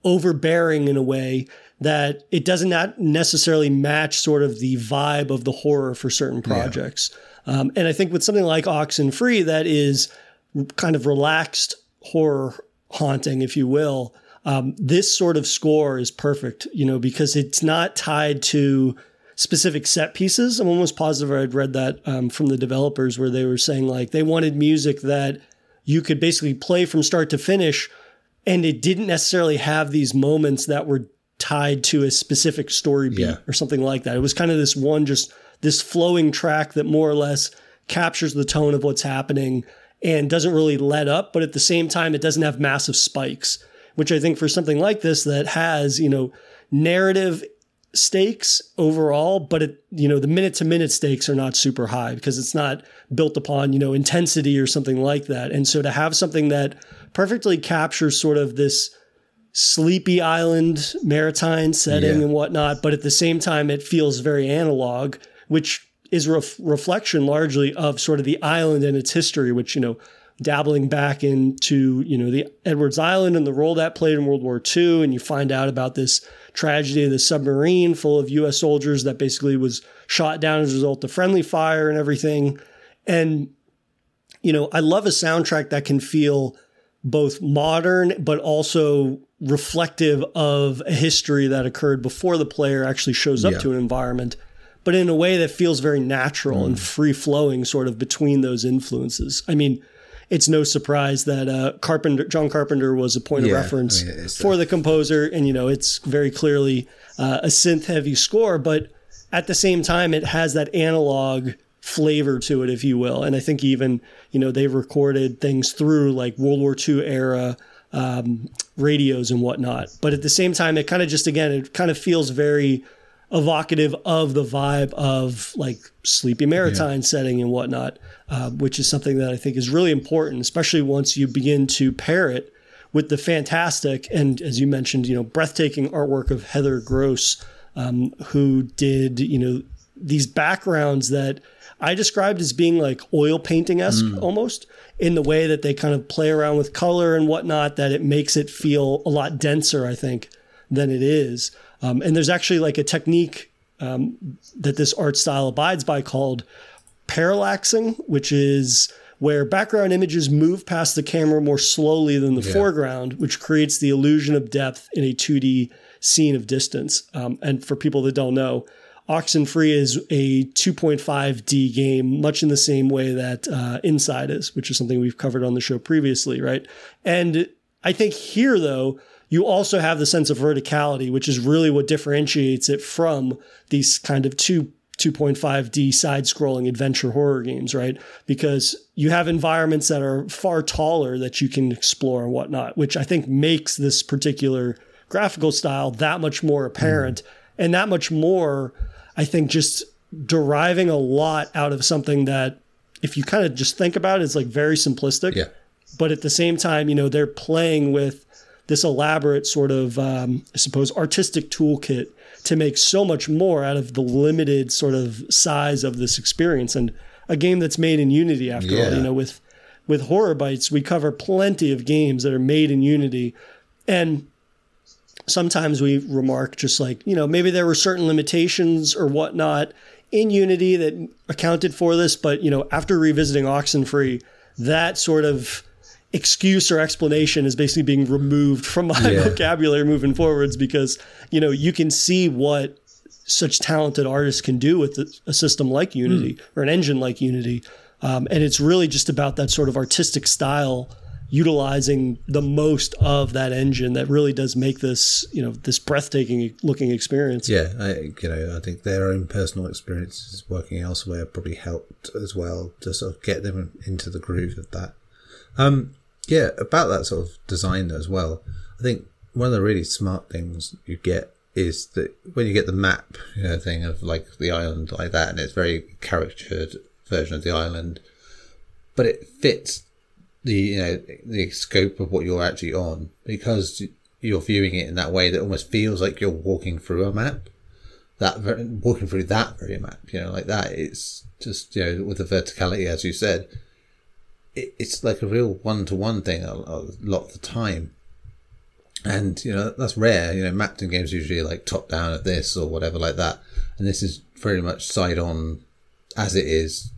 overbearing in a way that it doesn't necessarily match sort of the vibe of the horror for certain projects. Yeah. Um, and I think with something like Oxenfree, that is kind of relaxed horror haunting, if you will, um, this sort of score is perfect, you know, because it's not tied to specific set pieces. I'm almost positive I'd read that um, from the developers where they were saying like they wanted music that you could basically play from start to finish, and it didn't necessarily have these moments that were tied to a specific story beat yeah. or something like that. It was kind of this one just this flowing track that more or less captures the tone of what's happening and doesn't really let up, but at the same time, it doesn't have massive spikes, which I think for something like this that has, you know, narrative stakes overall, but it, you know, the minute to minute stakes are not super high because it's not built upon, you know, intensity or something like that. And so to have something that perfectly captures sort of this sleepy island maritime setting Yeah. and whatnot, but at the same time, it feels very analog, which is ref- reflection largely of sort of the island and its history, which, you know, dabbling back into, you know, the Edwards Island and the role that played in World War II. And you find out about this tragedy of the submarine full of US soldiers that basically was shot down as a result of friendly fire and everything. And, you know, I love a soundtrack that can feel both modern, but also reflective of a history that occurred before the player actually shows up Yeah. to an environment, but in a way that feels very natural and free flowing, sort of between those influences. I mean, it's no surprise that uh, Carpenter, John Carpenter, was a point Yeah, of reference I mean, it's for the composer, and you know, it's very clearly uh, a synth-heavy score, but at the same time, it has that analog flavor to it, if you will. And I think even you know they've recorded things through like World War II era um, radios and whatnot. But at the same time, it kind of just again, it kind of feels very evocative of the vibe of like sleepy maritime setting and whatnot, uh, which is something that I think is really important, especially once you begin to pair it with the fantastic and, as you mentioned, you know, breathtaking artwork of Heather Gross, um, who did you know these backgrounds that I described as being like oil painting esque almost in the way that they kind of play around with color and whatnot, that it makes it feel a lot denser, I think, than it is. Um, and there's actually like a technique um, that this art style abides by called parallaxing, which is where background images move past the camera more slowly than the foreground, which creates the illusion of depth in a 2D scene of distance. Um, and for people that don't know, Oxenfree is a 2.5D game, much in the same way that uh, Inside is, which is something we've covered on the show previously, right? And I think here, though, you also have the sense of verticality, which is really what differentiates it from these kind of two 2.5D side scrolling adventure horror games, right? Because you have environments that are far taller that you can explore and whatnot, which I think makes this particular graphical style that much more apparent and that much more, I think, just deriving a lot out of something that, if you kind of just think about it, is like very simplistic Yeah. but at the same time, you know, they're playing with this elaborate sort of, um, I suppose, artistic toolkit to make so much more out of the limited sort of size of this experience. And a game that's made in Unity, after all, you know, with with Horror Bytes, we cover plenty of games that are made in Unity, and sometimes we remark just like you know maybe there were certain limitations or whatnot in unity that accounted for this but you know after revisiting oxenfree that sort of excuse or explanation is basically being removed from my Yeah. vocabulary moving forwards because you know you can see what such talented artists can do with a system like unity or an engine like unity um, and it's really just about that sort of artistic style utilizing the most of that engine that really does make this you know this breathtaking looking experience Yeah, I, you know, I think their own personal experiences working elsewhere probably helped as well to sort of get them into the groove of that. Um, yeah, about that sort of design as well. I think one of the really smart things you get is that when you get the map, you know, thing of like the island like that, and it's very caricatured version of the island, but it fits the you know the scope of what you're actually on because you're viewing it in that way that almost feels like you're walking through a map. That walking through that very map you know like that it's just you know with the verticality as you said it, it's like a real one-to-one thing a, a lot of the time. And you know that's rare you know mapped in games usually like top down at this or whatever like that. And this is very much side on as it is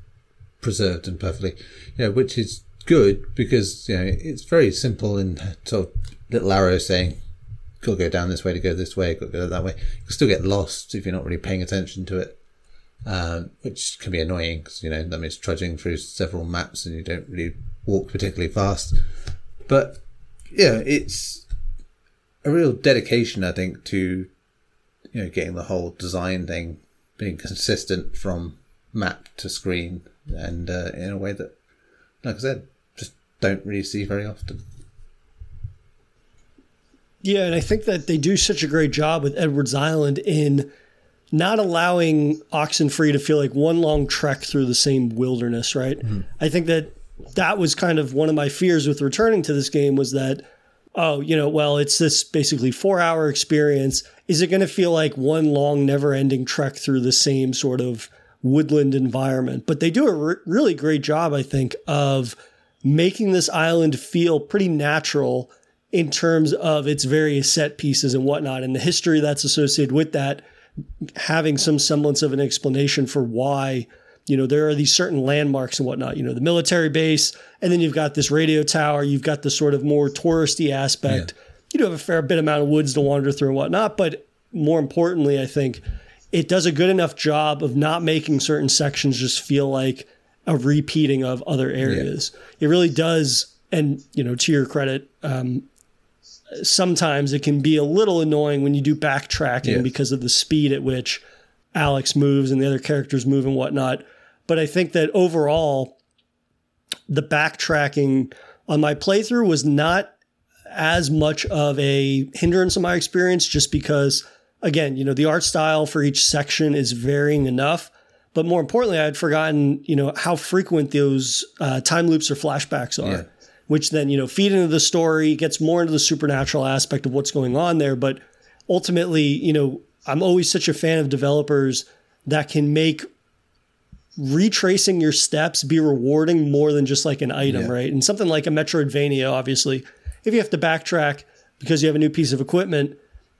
preserved and perfectly you know which is good because you know it's very simple in sort of little arrows saying to go down this way to go this way to go that way. You still get lost if you're not really paying attention to it um, which can be annoying because you know that means trudging through several maps and you don't really walk particularly fast. But yeah it's a real dedication i think to you know getting the whole design thing being consistent from map to screen and uh, in a way that, like I said, don't really see very often. Yeah, and I think that they do such a great job with Edwards Island in not allowing Oxenfree to feel like one long trek through the same wilderness, right? Mm-hmm. I think that that was kind of one of my fears with returning to this game was that oh, you know, well, it's this basically 4-hour experience. Is it going to feel like one long never-ending trek through the same sort of woodland environment? But they do a re- really great job, I think, of making this island feel pretty natural in terms of its various set pieces and whatnot and the history that's associated with that having some semblance of an explanation for why you know there are these certain landmarks and whatnot you know the military base and then you've got this radio tower you've got the sort of more touristy aspect yeah. you do have a fair bit amount of woods to wander through and whatnot but more importantly i think it does a good enough job of not making certain sections just feel like a repeating of other areas yeah. it really does and you know to your credit um, sometimes it can be a little annoying when you do backtracking yeah. because of the speed at which Alex moves and the other characters move and whatnot. But I think that overall, the backtracking on my playthrough was not as much of a hindrance in my experience, just because, again, you know, the art style for each section is varying enough. But more importantly, I had forgotten, you know, how frequent those uh, time loops or flashbacks are. Yeah which then, you know, feed into the story, gets more into the supernatural aspect of what's going on there. But ultimately, you know, I'm always such a fan of developers that can make retracing your steps be rewarding more than just like an item, yeah. right? And something like a Metroidvania, obviously, if you have to backtrack because you have a new piece of equipment,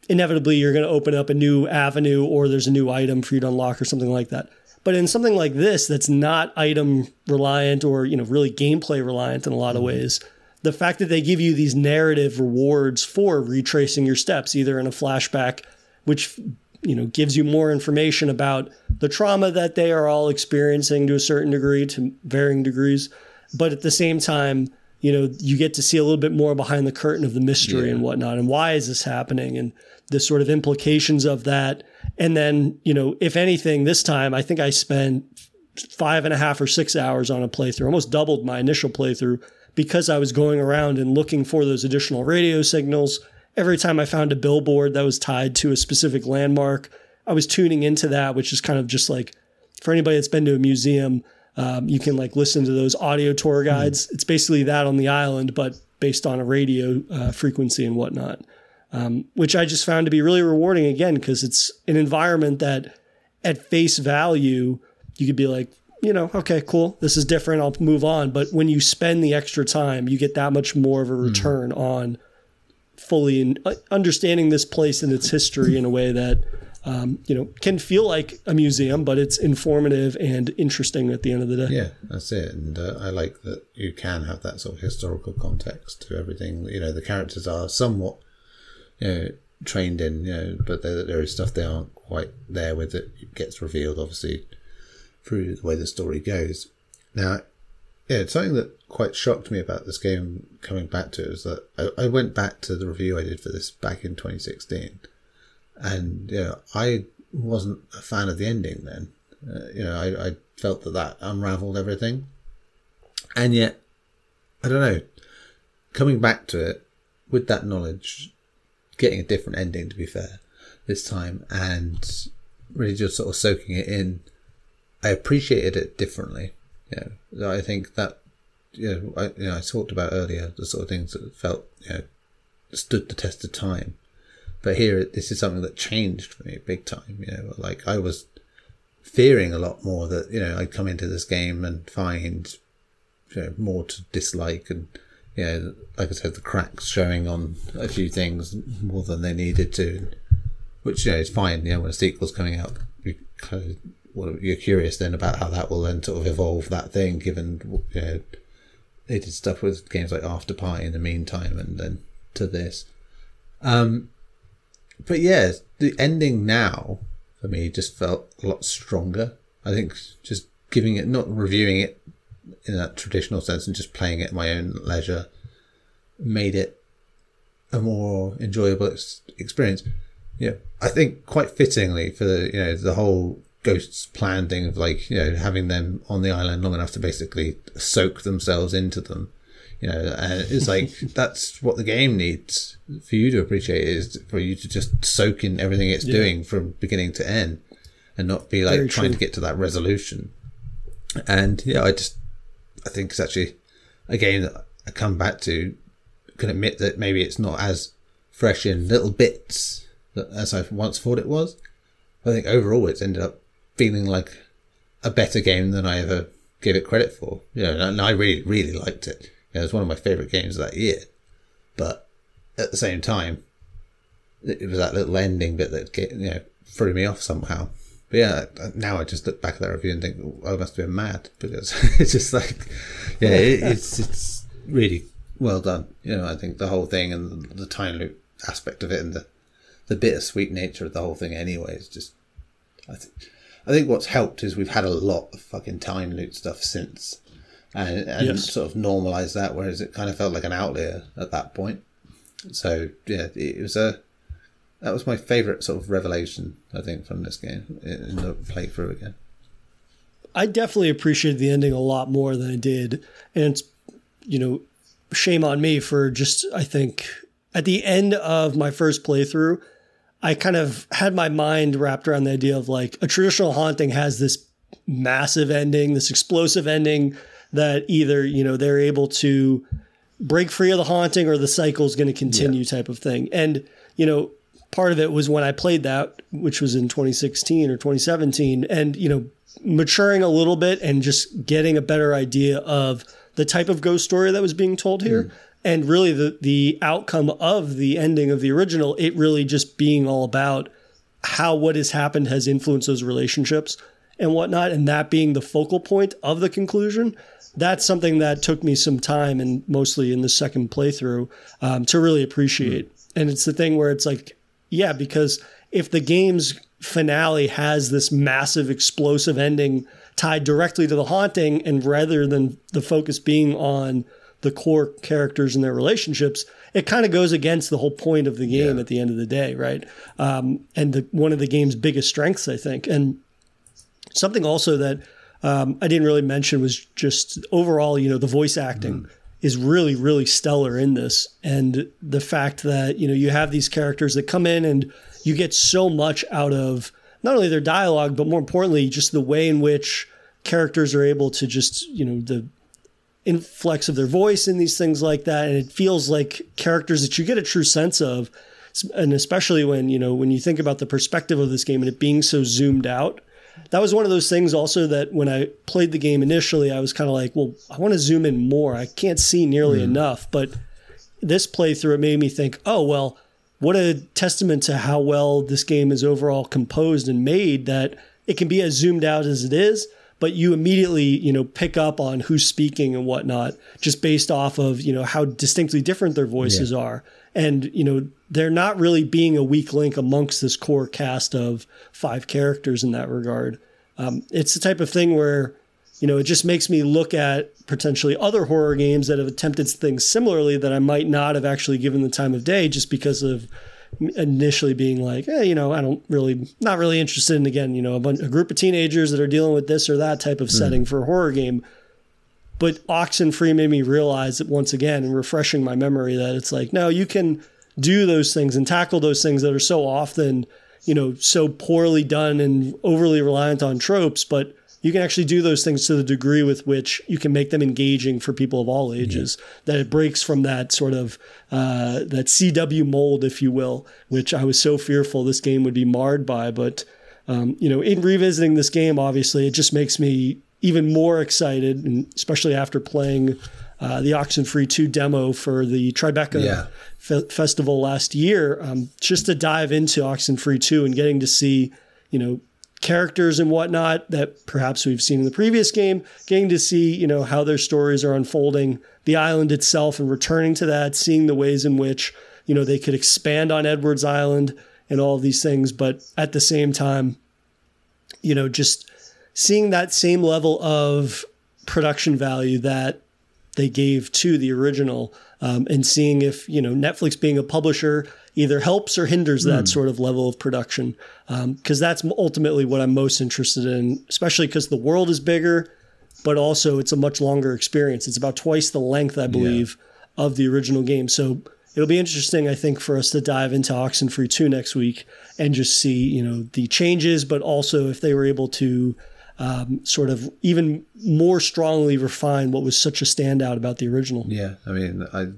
inevitably you're going to open up a new avenue or there's a new item for you to unlock or something like that. But in something like this, that's not item reliant or you know really gameplay reliant in a lot of mm-hmm. ways, the fact that they give you these narrative rewards for retracing your steps, either in a flashback, which you know gives you more information about the trauma that they are all experiencing to a certain degree, to varying degrees, but at the same time, you know you get to see a little bit more behind the curtain of the mystery yeah. and whatnot, and why is this happening, and the sort of implications of that and then, you know, if anything, this time I think I spent five and a half or six hours on a playthrough, almost doubled my initial playthrough because I was going around and looking for those additional radio signals. Every time I found a billboard that was tied to a specific landmark, I was tuning into that, which is kind of just like for anybody that's been to a museum, um, you can like listen to those audio tour mm-hmm. guides. Mm. It's basically that on the island, but based on a radio uh, frequency and whatnot um, which I just found to be really rewarding again because it's an environment that at face value you could be like you know okay cool this is different I'll move on but when you spend the extra time you get that much more of a hmm. return mm. on fully in, uh, understanding this place and its history in a way that um, you know can feel like a museum but it's informative and interesting at the end of the day yeah that's it and uh, i like that you can have that sort of historical context to everything you know the characters are somewhat you know, trained in, you know, but there, there is stuff they aren't quite there with it. It gets revealed, obviously, through the way the story goes. Now, yeah, it's something that quite shocked me about this game coming back to it is that I, I went back to the review I did for this back in 2016, and you know, I wasn't a fan of the ending then. Uh, you know, I, I felt that that unraveled everything, and yet, I don't know. Coming back to it with that knowledge, getting a different ending, to be fair, this time, and really just sort of soaking it in. I appreciated it differently. You know, I think that you know, I, you know, I talked about earlier the sort of things that felt you know stood the test of time, but here this is something that changed for me big time. You know, like I was fearing a lot more that you know I'd come into this game and find you know more to dislike and you know, like I said, the cracks showing on a few things more than they needed to, which you know is fine. You know, when a sequel's coming out, you well, you're curious then about how that will then sort of evolve that thing, given you know they did stuff with games like Afterparty in the meantime, and then to this. Um, but yeah, the ending now for me just felt a lot stronger. I think just giving it, not reviewing it in that traditional sense and just playing it at my own leisure made it a more enjoyable experience. Yeah, I think quite fittingly for the you know the whole Ghost's plan thing of like, you know, having them on the island long enough to basically soak themselves into them. You know, and it's like, *laughs* that's what the game needs for you to appreciate is for you to just soak in everything it's yeah. doing from beginning to end and not be like Very trying true. to get to that resolution. And yeah, I just, I think it's actually a game that I come back to, can admit that maybe it's not as fresh in little bits as I once thought it was. I think overall it's ended up feeling like a better game than I ever gave it credit for. You know, and I really, really liked it. You know, it was one of my favorite games of that year. But at the same time, it was that little ending bit that you know threw me off somehow. But yeah, uh, now I just look back at that review and think, oh, I must have been mad because *laughs* it's just like, yeah, it, it's it's really well done. You know, I think the whole thing and the, the time loop aspect of it and the the bittersweet nature of the whole thing anyway is just, I think, I think what's helped is we've had a lot of fucking time loop stuff since, and, and yes. sort of normalized that. Whereas it kind of felt like an outlier at that point. So yeah, it was a that was my favorite sort of revelation I think from this game in the playthrough again. I definitely appreciated the ending a lot more than I did, and it's you know shame on me for just I think at the end of my first playthrough I kind of had my mind wrapped around the idea of like a traditional haunting has this massive ending, this explosive ending that either, you know, they're able to break free of the haunting or the cycle is going to continue yeah. type of thing. And, you know, part of it was when I played that, which was in 2016 or 2017, and, you know, maturing a little bit and just getting a better idea of the type of ghost story that was being told here. Mm and really the the outcome of the ending of the original it really just being all about how what has happened has influenced those relationships and whatnot and that being the focal point of the conclusion that's something that took me some time and mostly in the second playthrough um, to really appreciate mm-hmm. and it's the thing where it's like yeah because if the game's finale has this massive explosive ending tied directly to the haunting and rather than the focus being on the core characters and their relationships, it kind of goes against the whole point of the game yeah. at the end of the day, right? Um, and the, one of the game's biggest strengths, I think. And something also that um, I didn't really mention was just overall, you know, the voice acting. Mm. Is really, really stellar in this. And the fact that, you know, you have these characters that come in and you get so much out of not only their dialogue, but more importantly, just the way in which characters are able to just, you know, the influx of their voice and these things like that. And it feels like characters that you get a true sense of. And especially when, you know, when you think about the perspective of this game and it being so zoomed out, that was one of those things also that when I played the game initially, I was kind of like, well, I want to zoom in more. I can't see nearly mm. enough. But this playthrough, it made me think, oh, well, what a testament to how well this game is overall composed and made that it can be as zoomed out as it is, but you immediately you know pick up on who's speaking and whatnot just based off of you know how distinctly different their voices yeah. are and you know they're not really being a weak link amongst this core cast of five characters in that regard um, it's the type of thing where you know it just makes me look at potentially other horror games that have attempted things similarly that i might not have actually given the time of day just because of initially being like, hey, you know, I don't really, not really interested in, again, you know, a, bunch, a group of teenagers that are dealing with this or that type of mm. setting for a horror game. But Oxenfree made me realize that once again, and refreshing my memory, that it's like, no, you can do those things and tackle those things that are so often, you know, so poorly done and overly reliant on tropes, but you can actually do those things to the degree with which you can make them engaging for people of all ages. That it breaks from that sort of uh, that CW mold, if you will, which I was so fearful this game would be marred by. But um, you know, in revisiting this game, obviously, it just makes me even more excited, and especially after playing. Uh, the Oxenfree 2 demo for the Tribeca yeah. festival last year, um, just to dive into Oxenfree 2 and getting to see, you know, characters and whatnot that perhaps we've seen in the previous game, getting to see, you know, how their stories are unfolding, the island itself and returning to that, seeing the ways in which, you know, they could expand on Edwards Island and all of these things, but at the same time, you know, just seeing that same level of production value that they gave to the original, um, and seeing if you know Netflix being a publisher either helps or hinders that mm. sort of level of production, because um, that's ultimately what I'm most interested in, especially because the world is bigger, but also it's a much longer experience. It's about twice the length, I believe, yeah. of the original game. So it'll be interesting, I think, for us to dive into Oxenfree 2 next week and just see, you know, the changes, but also if they were able to um, sort of even more strongly refine what was such a standout about the original. Yeah, I mean, I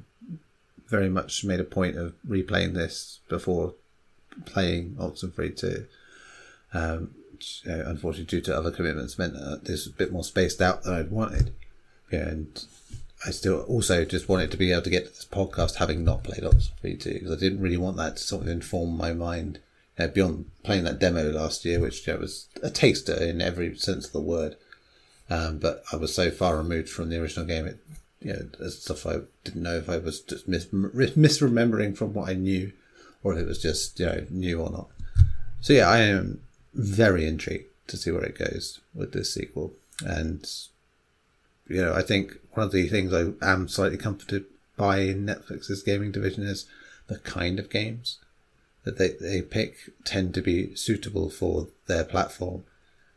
very much made a point of replaying this before playing Oxenfree 2. Um, unfortunately, due to other commitments, meant that this was a bit more spaced out than I'd wanted. Yeah, and I still also just wanted to be able to get to this podcast having not played Oxenfree 2 because I didn't really want that to sort of inform my mind know, beyond playing that demo last year, which was a taster in every sense of the word. Um, but I was so far removed from the original game, it you know, stuff I didn't know if I was just mis- misremembering from what I knew, or if it was just you know new or not. So yeah, I am very intrigued to see where it goes with this sequel, and you know, I think one of the things I am slightly comforted by in Netflix's gaming division is the kind of games that they, they pick tend to be suitable for their platform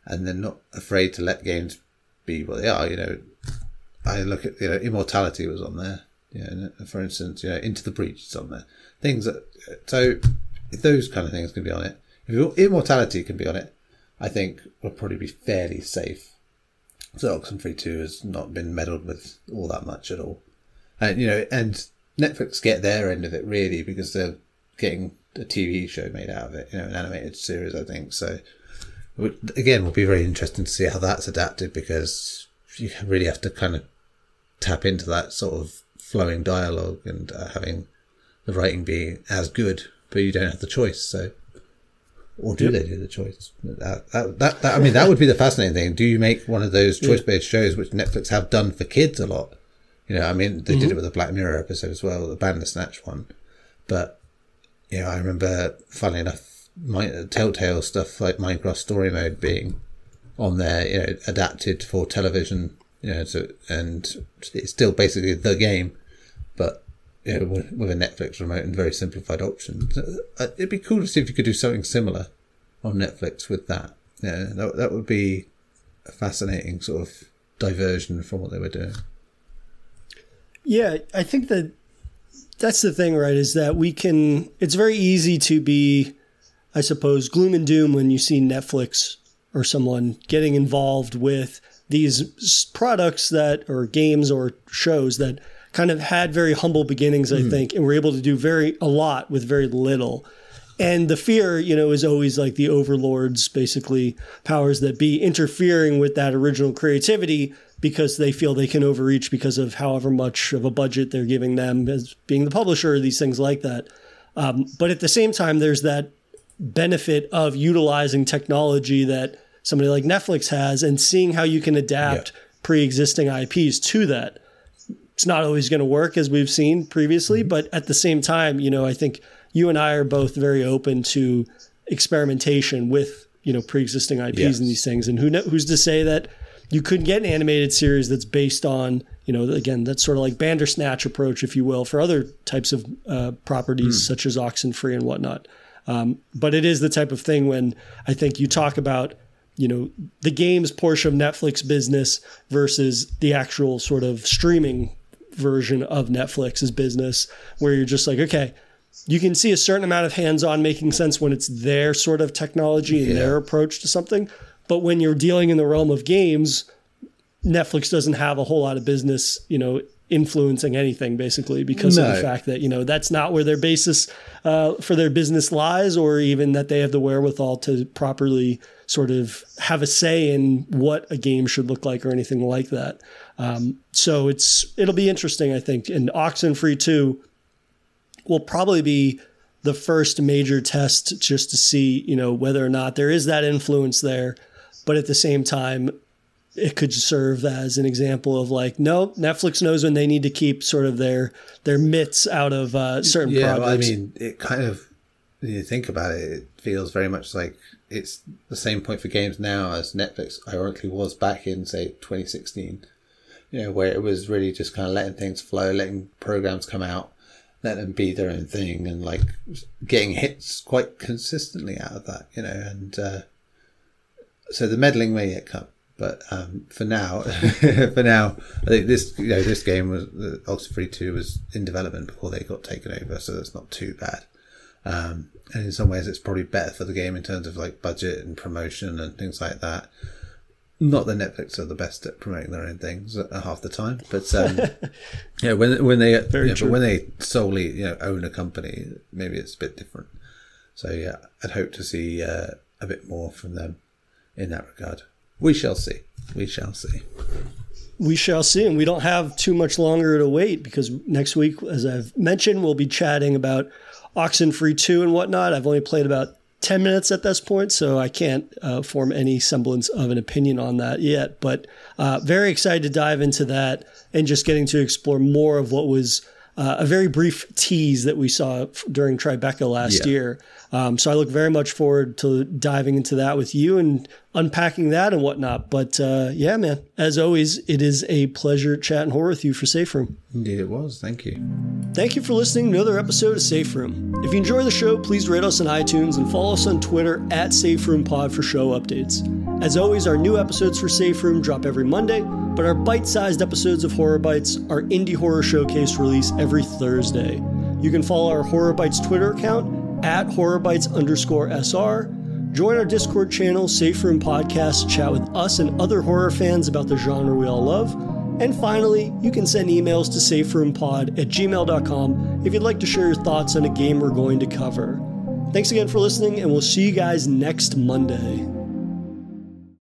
and they're not afraid to let games be what they are. You know, I look at, you know, Immortality was on there. You know, uh, for instance, you know, Into the Breach is on there. Things that, so those kind of things can be on it. If Immortality can be on it, I think we'll probably be fairly safe. So Oxenfree 2 has not been meddled with all that much at all. And, you know, and Netflix get their end of it really because they're getting a TV show made out of it, you know, an animated series, I think. So, again, will be very interesting to see how that's adapted because you really have to kind of tap into that sort of flowing dialogue and uh, having the writing be as good, but you don't have the choice. So, or do yep. they do the choice? That, that, that, that, I mean, that would be the fascinating thing. Do you make one of those choice based shows, which Netflix have done for kids a lot? You know, I mean, they mm-hmm. did it with the Black Mirror episode as well, the Bandersnatch one. But you know, I remember, funnily enough, my Telltale stuff like Minecraft Story Mode being on there, you know, adapted for television, you know, so, and it's still basically the game, but you know, with, with a Netflix remote and very simplified options. Uh, it'd be cool to see if you could do something similar on Netflix with that. Yeah, that, that would be a fascinating sort of diversion from what they were doing. Yeah, I think that that's the thing, right? Is that we can, it's very easy to be, I suppose, gloom and doom when you see Netflix or someone getting involved with these products that, or games or shows that kind of had very humble beginnings, I mm. think, and were able to do very, a lot with very little. And the fear, you know, is always like the overlords, basically powers that be interfering with that original creativity because they feel they can overreach because of however much of a budget they're giving them as being the publisher, these things like that. Um, but at the same time, there's that benefit of utilizing technology that somebody like Netflix has and seeing how you can adapt yeah. pre existing IPs to that. It's not always going to work as we've seen previously, mm-hmm. but at the same time, you know, I think you and I are both very open to experimentation with, you know, pre existing IPs yes. and these things. And who know, who's to say that you couldn't get an animated series that's based on, you know, again, that's sort of like Bandersnatch approach, if you will, for other types of uh, properties mm. such as Oxenfree and whatnot. Um, but it is the type of thing when I think you talk about, you know, the games portion of Netflix business versus the actual sort of streaming version of Netflix's business, where you're just like, okay, you can see a certain amount of hands-on making sense when it's their sort of technology and yeah. their approach to something but when you're dealing in the realm of games, Netflix doesn't have a whole lot of business, you know, influencing anything basically because no. of the fact that you know that's not where their basis uh, for their business lies, or even that they have the wherewithal to properly sort of have a say in what a game should look like or anything like that. Um, so it's it'll be interesting, I think. And Oxenfree two will probably be the first major test just to see you know whether or not there is that influence there but at the same time it could serve as an example of like no netflix knows when they need to keep sort of their their mitts out of uh, certain yeah well, i mean it kind of you think about it it feels very much like it's the same point for games now as netflix ironically was back in say 2016 you know, where it was really just kind of letting things flow, letting programs come out, let them be their own thing, and like getting hits quite consistently out of that, you know. And uh, so the meddling may yet come, but um, for now, *laughs* for now, I think this you know this game was uh, Oxenfree Two was in development before they got taken over, so that's not too bad. Um, and in some ways, it's probably better for the game in terms of like budget and promotion and things like that. Not that Netflix are the best at promoting their own things half the time, but um, *laughs* yeah, when when they yeah, but when they solely you know own a company, maybe it's a bit different. So yeah, I'd hope to see uh, a bit more from them in that regard. We shall see. We shall see. We shall see. And we don't have too much longer to wait because next week, as I've mentioned, we'll be chatting about Oxenfree 2 and whatnot. I've only played about 10 minutes at this point, so I can't uh, form any semblance of an opinion on that yet. But uh, very excited to dive into that and just getting to explore more of what was uh, a very brief tease that we saw f- during Tribeca last Yeah. year. Um, so I look very much forward to diving into that with you and unpacking that and whatnot. But uh, yeah, man, as always, it is a pleasure chatting horror with you for Safe Room. Indeed, it was. Thank you. Thank you for listening to another episode of Safe Room. If you enjoy the show, please rate us on iTunes and follow us on Twitter at Safe Room Pod for show updates. As always, our new episodes for Safe Room drop every Monday, but our bite sized episodes of Horror Bytes are indie horror showcase release every Thursday. You can follow our Horror Bytes Twitter account at Horror Bytes underscore SR. Join our Discord channel, Safe Room Podcast, chat with us and other horror fans about the genre we all love. And finally, you can send emails to saferoompod at gmail.com if you'd like to share your thoughts on a game we're going to cover. Thanks again for listening, and we'll see you guys next Monday.